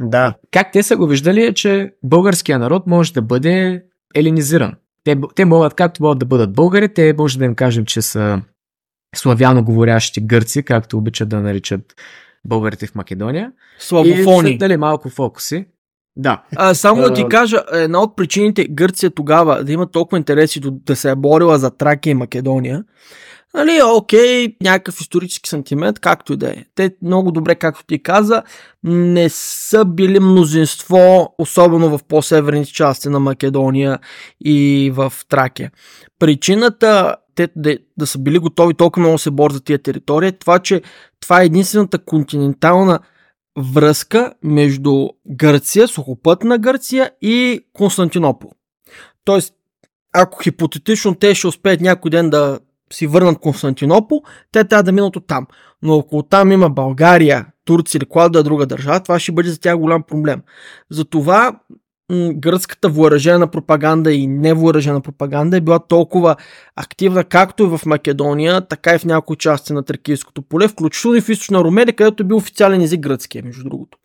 S1: Да.
S2: Как те са го виждали е, че българския народ може да бъде елинизиран. Те, те могат, както могат да бъдат българи, те може да им кажем, че са славяно говорящи гърци, както обичат да наричат българите в Македония.
S3: Славофони. И
S2: дали малко фокуси. Да.
S3: А, само да ти кажа, една от причините Гърция тогава да има толкова интереси да се е борила за Тракия и Македония, Нали, окей, някакъв исторически сантимент, както и да е. Те много добре, както ти каза, не са били мнозинство, особено в по-северните части на Македония и в Тракия. Причината те да, да са били готови толкова много се борят за тия територии е това, че това е единствената континентална връзка между Гърция, сухопътна Гърция и Константинопол. Тоест, ако хипотетично те ще успеят някой ден да си върнат Константинопол, те трябва да минат от там. Но ако там има България, Турция или която да е друга държава, това ще бъде за тях голям проблем. Затова гръцката въоръжена пропаганда и невъоръжена пропаганда е била толкова активна както и в Македония, така и в някои части на Тракийското поле, включително и в източна Румелия, където е бил официален език гръцкия, между другото.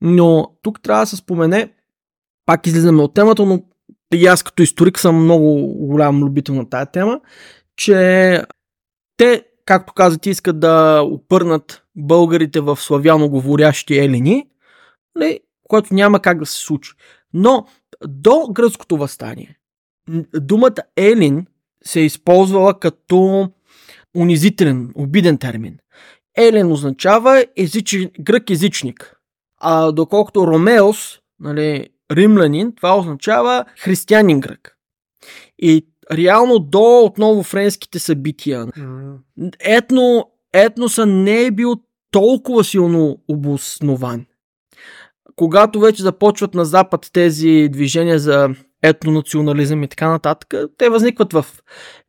S3: Но тук трябва да се спомене, пак излизаме от темата, но и аз като историк съм много голям любител на тая тема, че те, както каза ти, искат да опърнат българите в славяно говорящи елени, нали, което няма как да се случи. Но до гръцкото възстание думата елин се е използвала като унизителен, обиден термин. Елен означава езичен, грък езичник. А доколкото Ромеос, нали, римлянин, това означава християнин грък. И реално до отново френските събития. Етно, етноса не е бил толкова силно обоснован. Когато вече започват на Запад тези движения за етнонационализъм и така нататък, те възникват в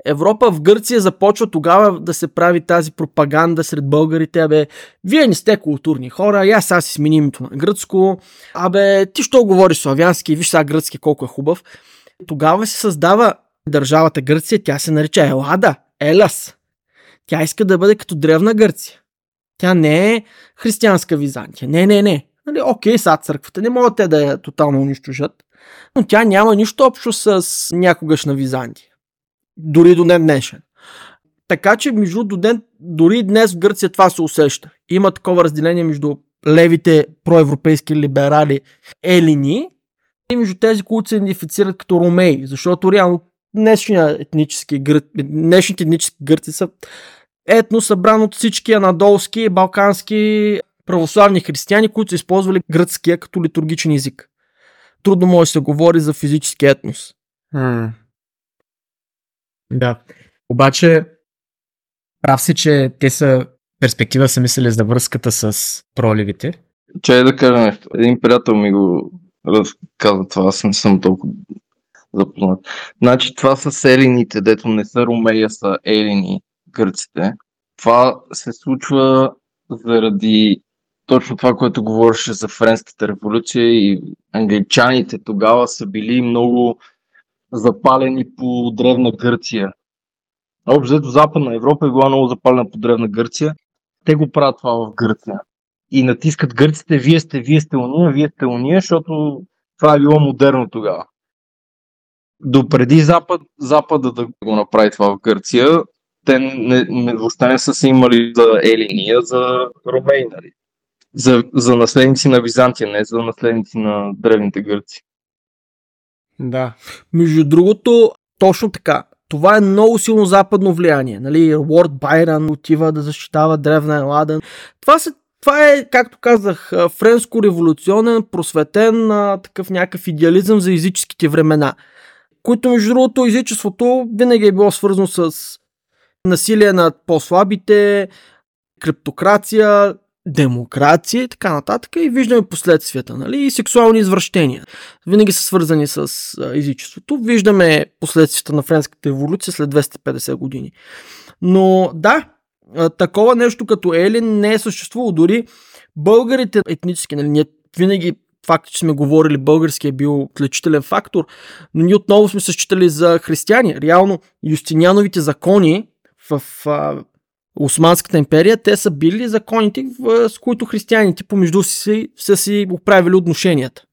S3: Европа. В Гърция започва тогава да се прави тази пропаганда сред българите. Абе, вие не сте културни хора, я сега си сменим името на гръцко. Абе, ти що говориш славянски, виж сега гръцки колко е хубав. Тогава се създава държавата Гърция, тя се нарича Елада, Елас. Тя иска да бъде като древна Гърция. Тя не е християнска Византия. Не, не, не. Нали, окей, са църквата, не могат те да я тотално унищожат, но тя няма нищо общо с някогашна Византия. Дори до ден днешен. Така че, между до ден, дори днес в Гърция това се усеща. Има такова разделение между левите проевропейски либерали елини и между тези, които се идентифицират като ромеи, защото реално днешния етнически гър... днешните етнически гърци са етно събран от всички анадолски, балкански православни християни, които са използвали гръцкия като литургичен език. Трудно може да се говори за физически етнос.
S2: Hmm. Да. Обаче, прав си, че те са перспектива са мислили за връзката с проливите.
S4: Че да кажа нещо. Един приятел ми го разказа това, аз не съм толкова запознат. Значи това са селините, дето не са ромея, са елини, гърците. Това се случва заради точно това, което говореше за Френската революция и англичаните тогава са били много запалени по древна Гърция. Общо Западна Европа е била много запалена по древна Гърция. Те го правят това в Гърция. И натискат гърците, вие сте, вие сте уния, вие сте уния, защото това е било модерно тогава. Допреди Запад, Запада да го направи това в Гърция, те не, не, въобще не са се имали за Елиния, за ромей, нали? За, за наследници на Византия, не за наследници на древните гърци.
S1: Да.
S3: Между другото, точно така. Това е много силно западно влияние. Нали? Лорд Байран отива да защитава древна Еладен. Това, се, това е, както казах, френско-революционен, просветен, такъв някакъв идеализъм за езическите времена. Които, между другото, езичеството винаги е било свързано с насилие над по-слабите, криптокрация, демокрация и така нататък и виждаме последствията, нали, и сексуални извращения. Винаги са свързани с езичеството. Виждаме последствията на френската еволюция след 250 години. Но да, такова нещо като Елин не е съществувало. Дори българите етнически, нали, ние винаги факт, че сме говорили български е бил отличителен фактор, но ние отново сме се считали за християни. Реално, Юстиниановите закони в а, Османската империя, те са били законите, с които християните помежду си са си оправили отношенията.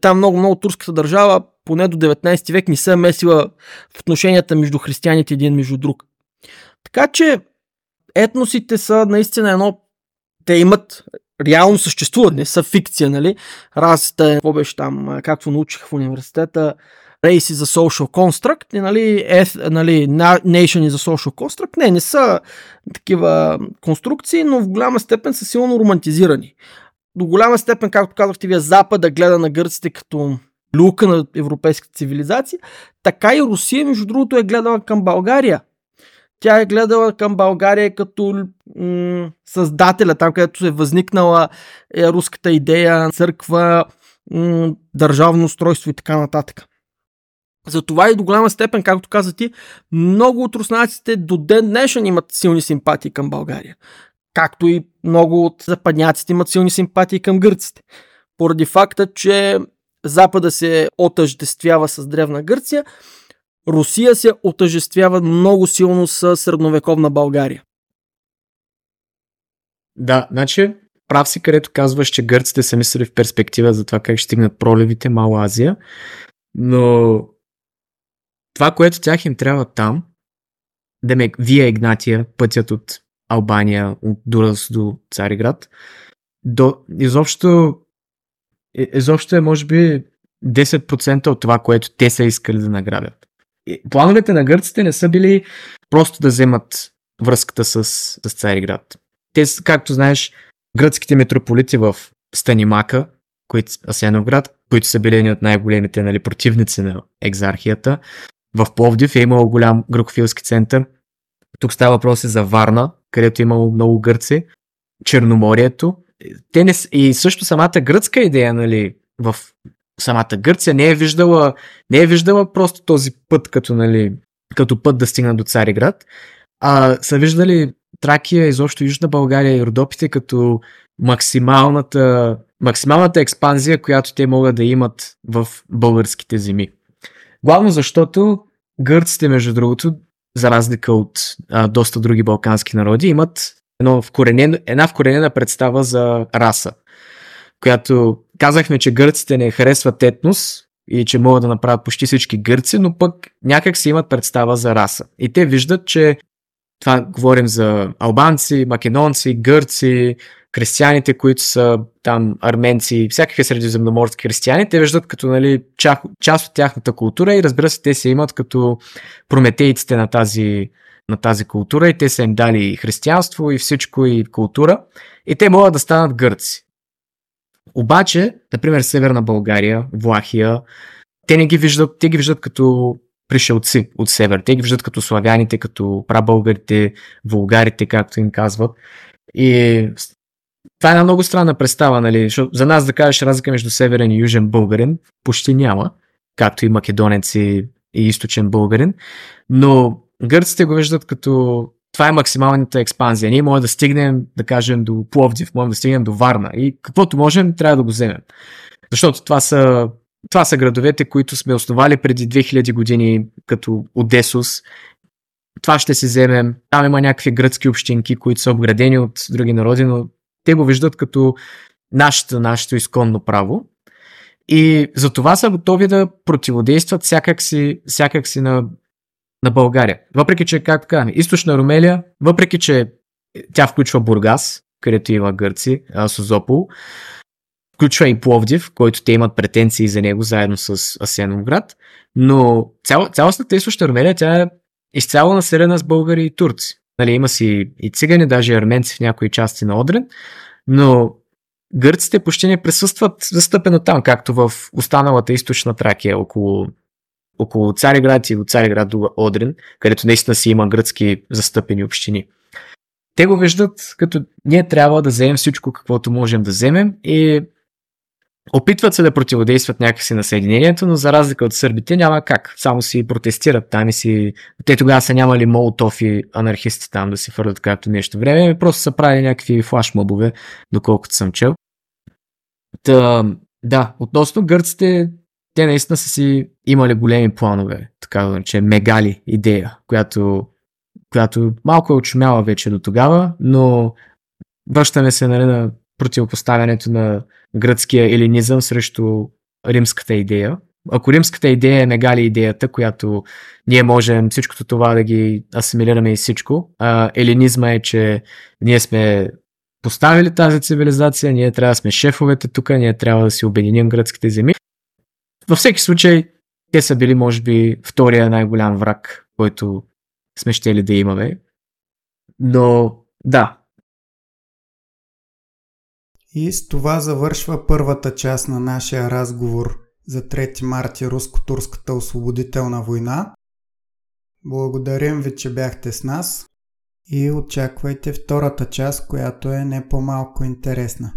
S3: Там много, много турската държава, поне до 19 век, не се е месила в отношенията между християните един между друг. Така че етносите са наистина едно те имат реално съществуват, са фикция, нали? Расата, какво беше там, както научих в университета, Race is social construct, и, нали, eth, нали, Nation a social construct. Не, не са такива конструкции, но в голяма степен са силно романтизирани. До голяма степен, както казахте вие, Запада гледа на гърците като люка на европейската цивилизация, така и Русия, между другото, е гледала към България. Тя е гледала към България като м- създателя, там където е възникнала е, руската идея, църква, м- държавно устройство и така нататък. Затова и до голяма степен, както каза ти, много от руснаците до ден днешен имат силни симпатии към България. Както и много от западняците имат силни симпатии към гърците. Поради факта, че Запада се отъждествява с Древна Гърция, Русия се отъждествява много силно с средновековна България.
S2: Да, значи прав си, където казваш, че гърците са мислили в перспектива за това как ще стигнат проливите Мала Азия, но това, което тях им трябва там, да ме вие Игнатия, пътят от Албания, от Дурас до Цариград, до, изобщо, е, изобщо е може би 10% от това, което те са искали да награбят. Плановете на гърците не са били просто да вземат връзката с, с Цариград. Те, както знаеш, гръцките митрополити в Станимака, които, Асеновград, които са били едни от най-големите нали, противници на екзархията, в Пловдив е имало голям грокофилски център. Тук става въпрос за Варна, където е имало много гърци. Черноморието. Те не, и също самата гръцка идея, нали, в самата Гърция не е виждала, не е виждала просто този път като, нали, като път да стигна до Цариград, а са виждали Тракия, изобщо Южна България и Родопите като максималната, максималната експанзия, която те могат да имат в българските земи. Главно защото гърците, между другото, за разлика от а, доста други балкански народи, имат едно вкоренено, една вкоренена представа за раса, която казахме, че гърците не харесват етнос и че могат да направят почти всички гърци, но пък някак си имат представа за раса. И те виждат, че това говорим за албанци, македонци, гърци, християните, които са там арменци, всякакви средиземноморски християни, те виждат като нали, част, част от тяхната култура и разбира се, те се имат като прометейците на тази, на тази култура и те са им дали християнство и всичко и култура и те могат да станат гърци. Обаче, например, Северна България, Влахия, те не ги виждат, те ги виждат като пришелци от север. Те ги виждат като славяните, като прабългарите, вулгарите, както им казват. И това е една много странна представа, нали? за нас да кажеш разлика между северен и южен българин почти няма, както и македонеци и източен българин, но гърците го виждат като това е максималната експанзия. Ние можем да стигнем, да кажем, до Пловдив, можем да стигнем до Варна и каквото можем, трябва да го вземем. Защото това са това са градовете, които сме основали преди 2000 години, като Одесус. Това ще се вземем. Там има някакви гръцки общинки, които са обградени от други народи, но те го виждат като нашето, нашето изконно право. И за това са готови да противодействат всякак си, всякак си на, на България. Въпреки, че, както казваме, източна Румелия, въпреки, че тя включва Бургас, където има гърци, Созопол, включва и Пловдив, който те имат претенции за него заедно с Асеновград, но цял, цялостната източна Румелия, тя е изцяло населена с българи и турци. Нали, има си и цигани, даже и арменци в някои части на Одрен, но гърците почти не присъстват застъпено там, както в останалата източна Тракия, около, около Цареград и от Цареград до Одрин, където наистина си има гръцки застъпени общини. Те го виждат като ние трябва да вземем всичко, каквото можем да вземем и опитват се да противодействат някакси на съединението, но за разлика от сърбите няма как. Само си протестират там и си... Те тогава са нямали молотов и анархисти там да си фърлят както нещо време, просто са правили някакви флашмобове, доколкото съм чел. Та, да, относно гърците, те наистина са си имали големи планове, така да наречем, мегали идея, която, която малко е очумяла вече до тогава, но връщаме се нали, на противопоставянето на гръцкия елинизъм срещу римската идея. Ако римската идея е мегали идеята, която ние можем всичкото това да ги асимилираме и всичко, а елинизма е, че ние сме поставили тази цивилизация, ние трябва да сме шефовете тук, ние трябва да си обединим гръцките земи. Във всеки случай, те са били, може би, втория най-голям враг, който сме щели да имаме. Но, да.
S1: И с това завършва първата част на нашия разговор за 3 марта руско-турската освободителна война. Благодарим ви, че бяхте с нас и очаквайте втората част, която е не по-малко интересна.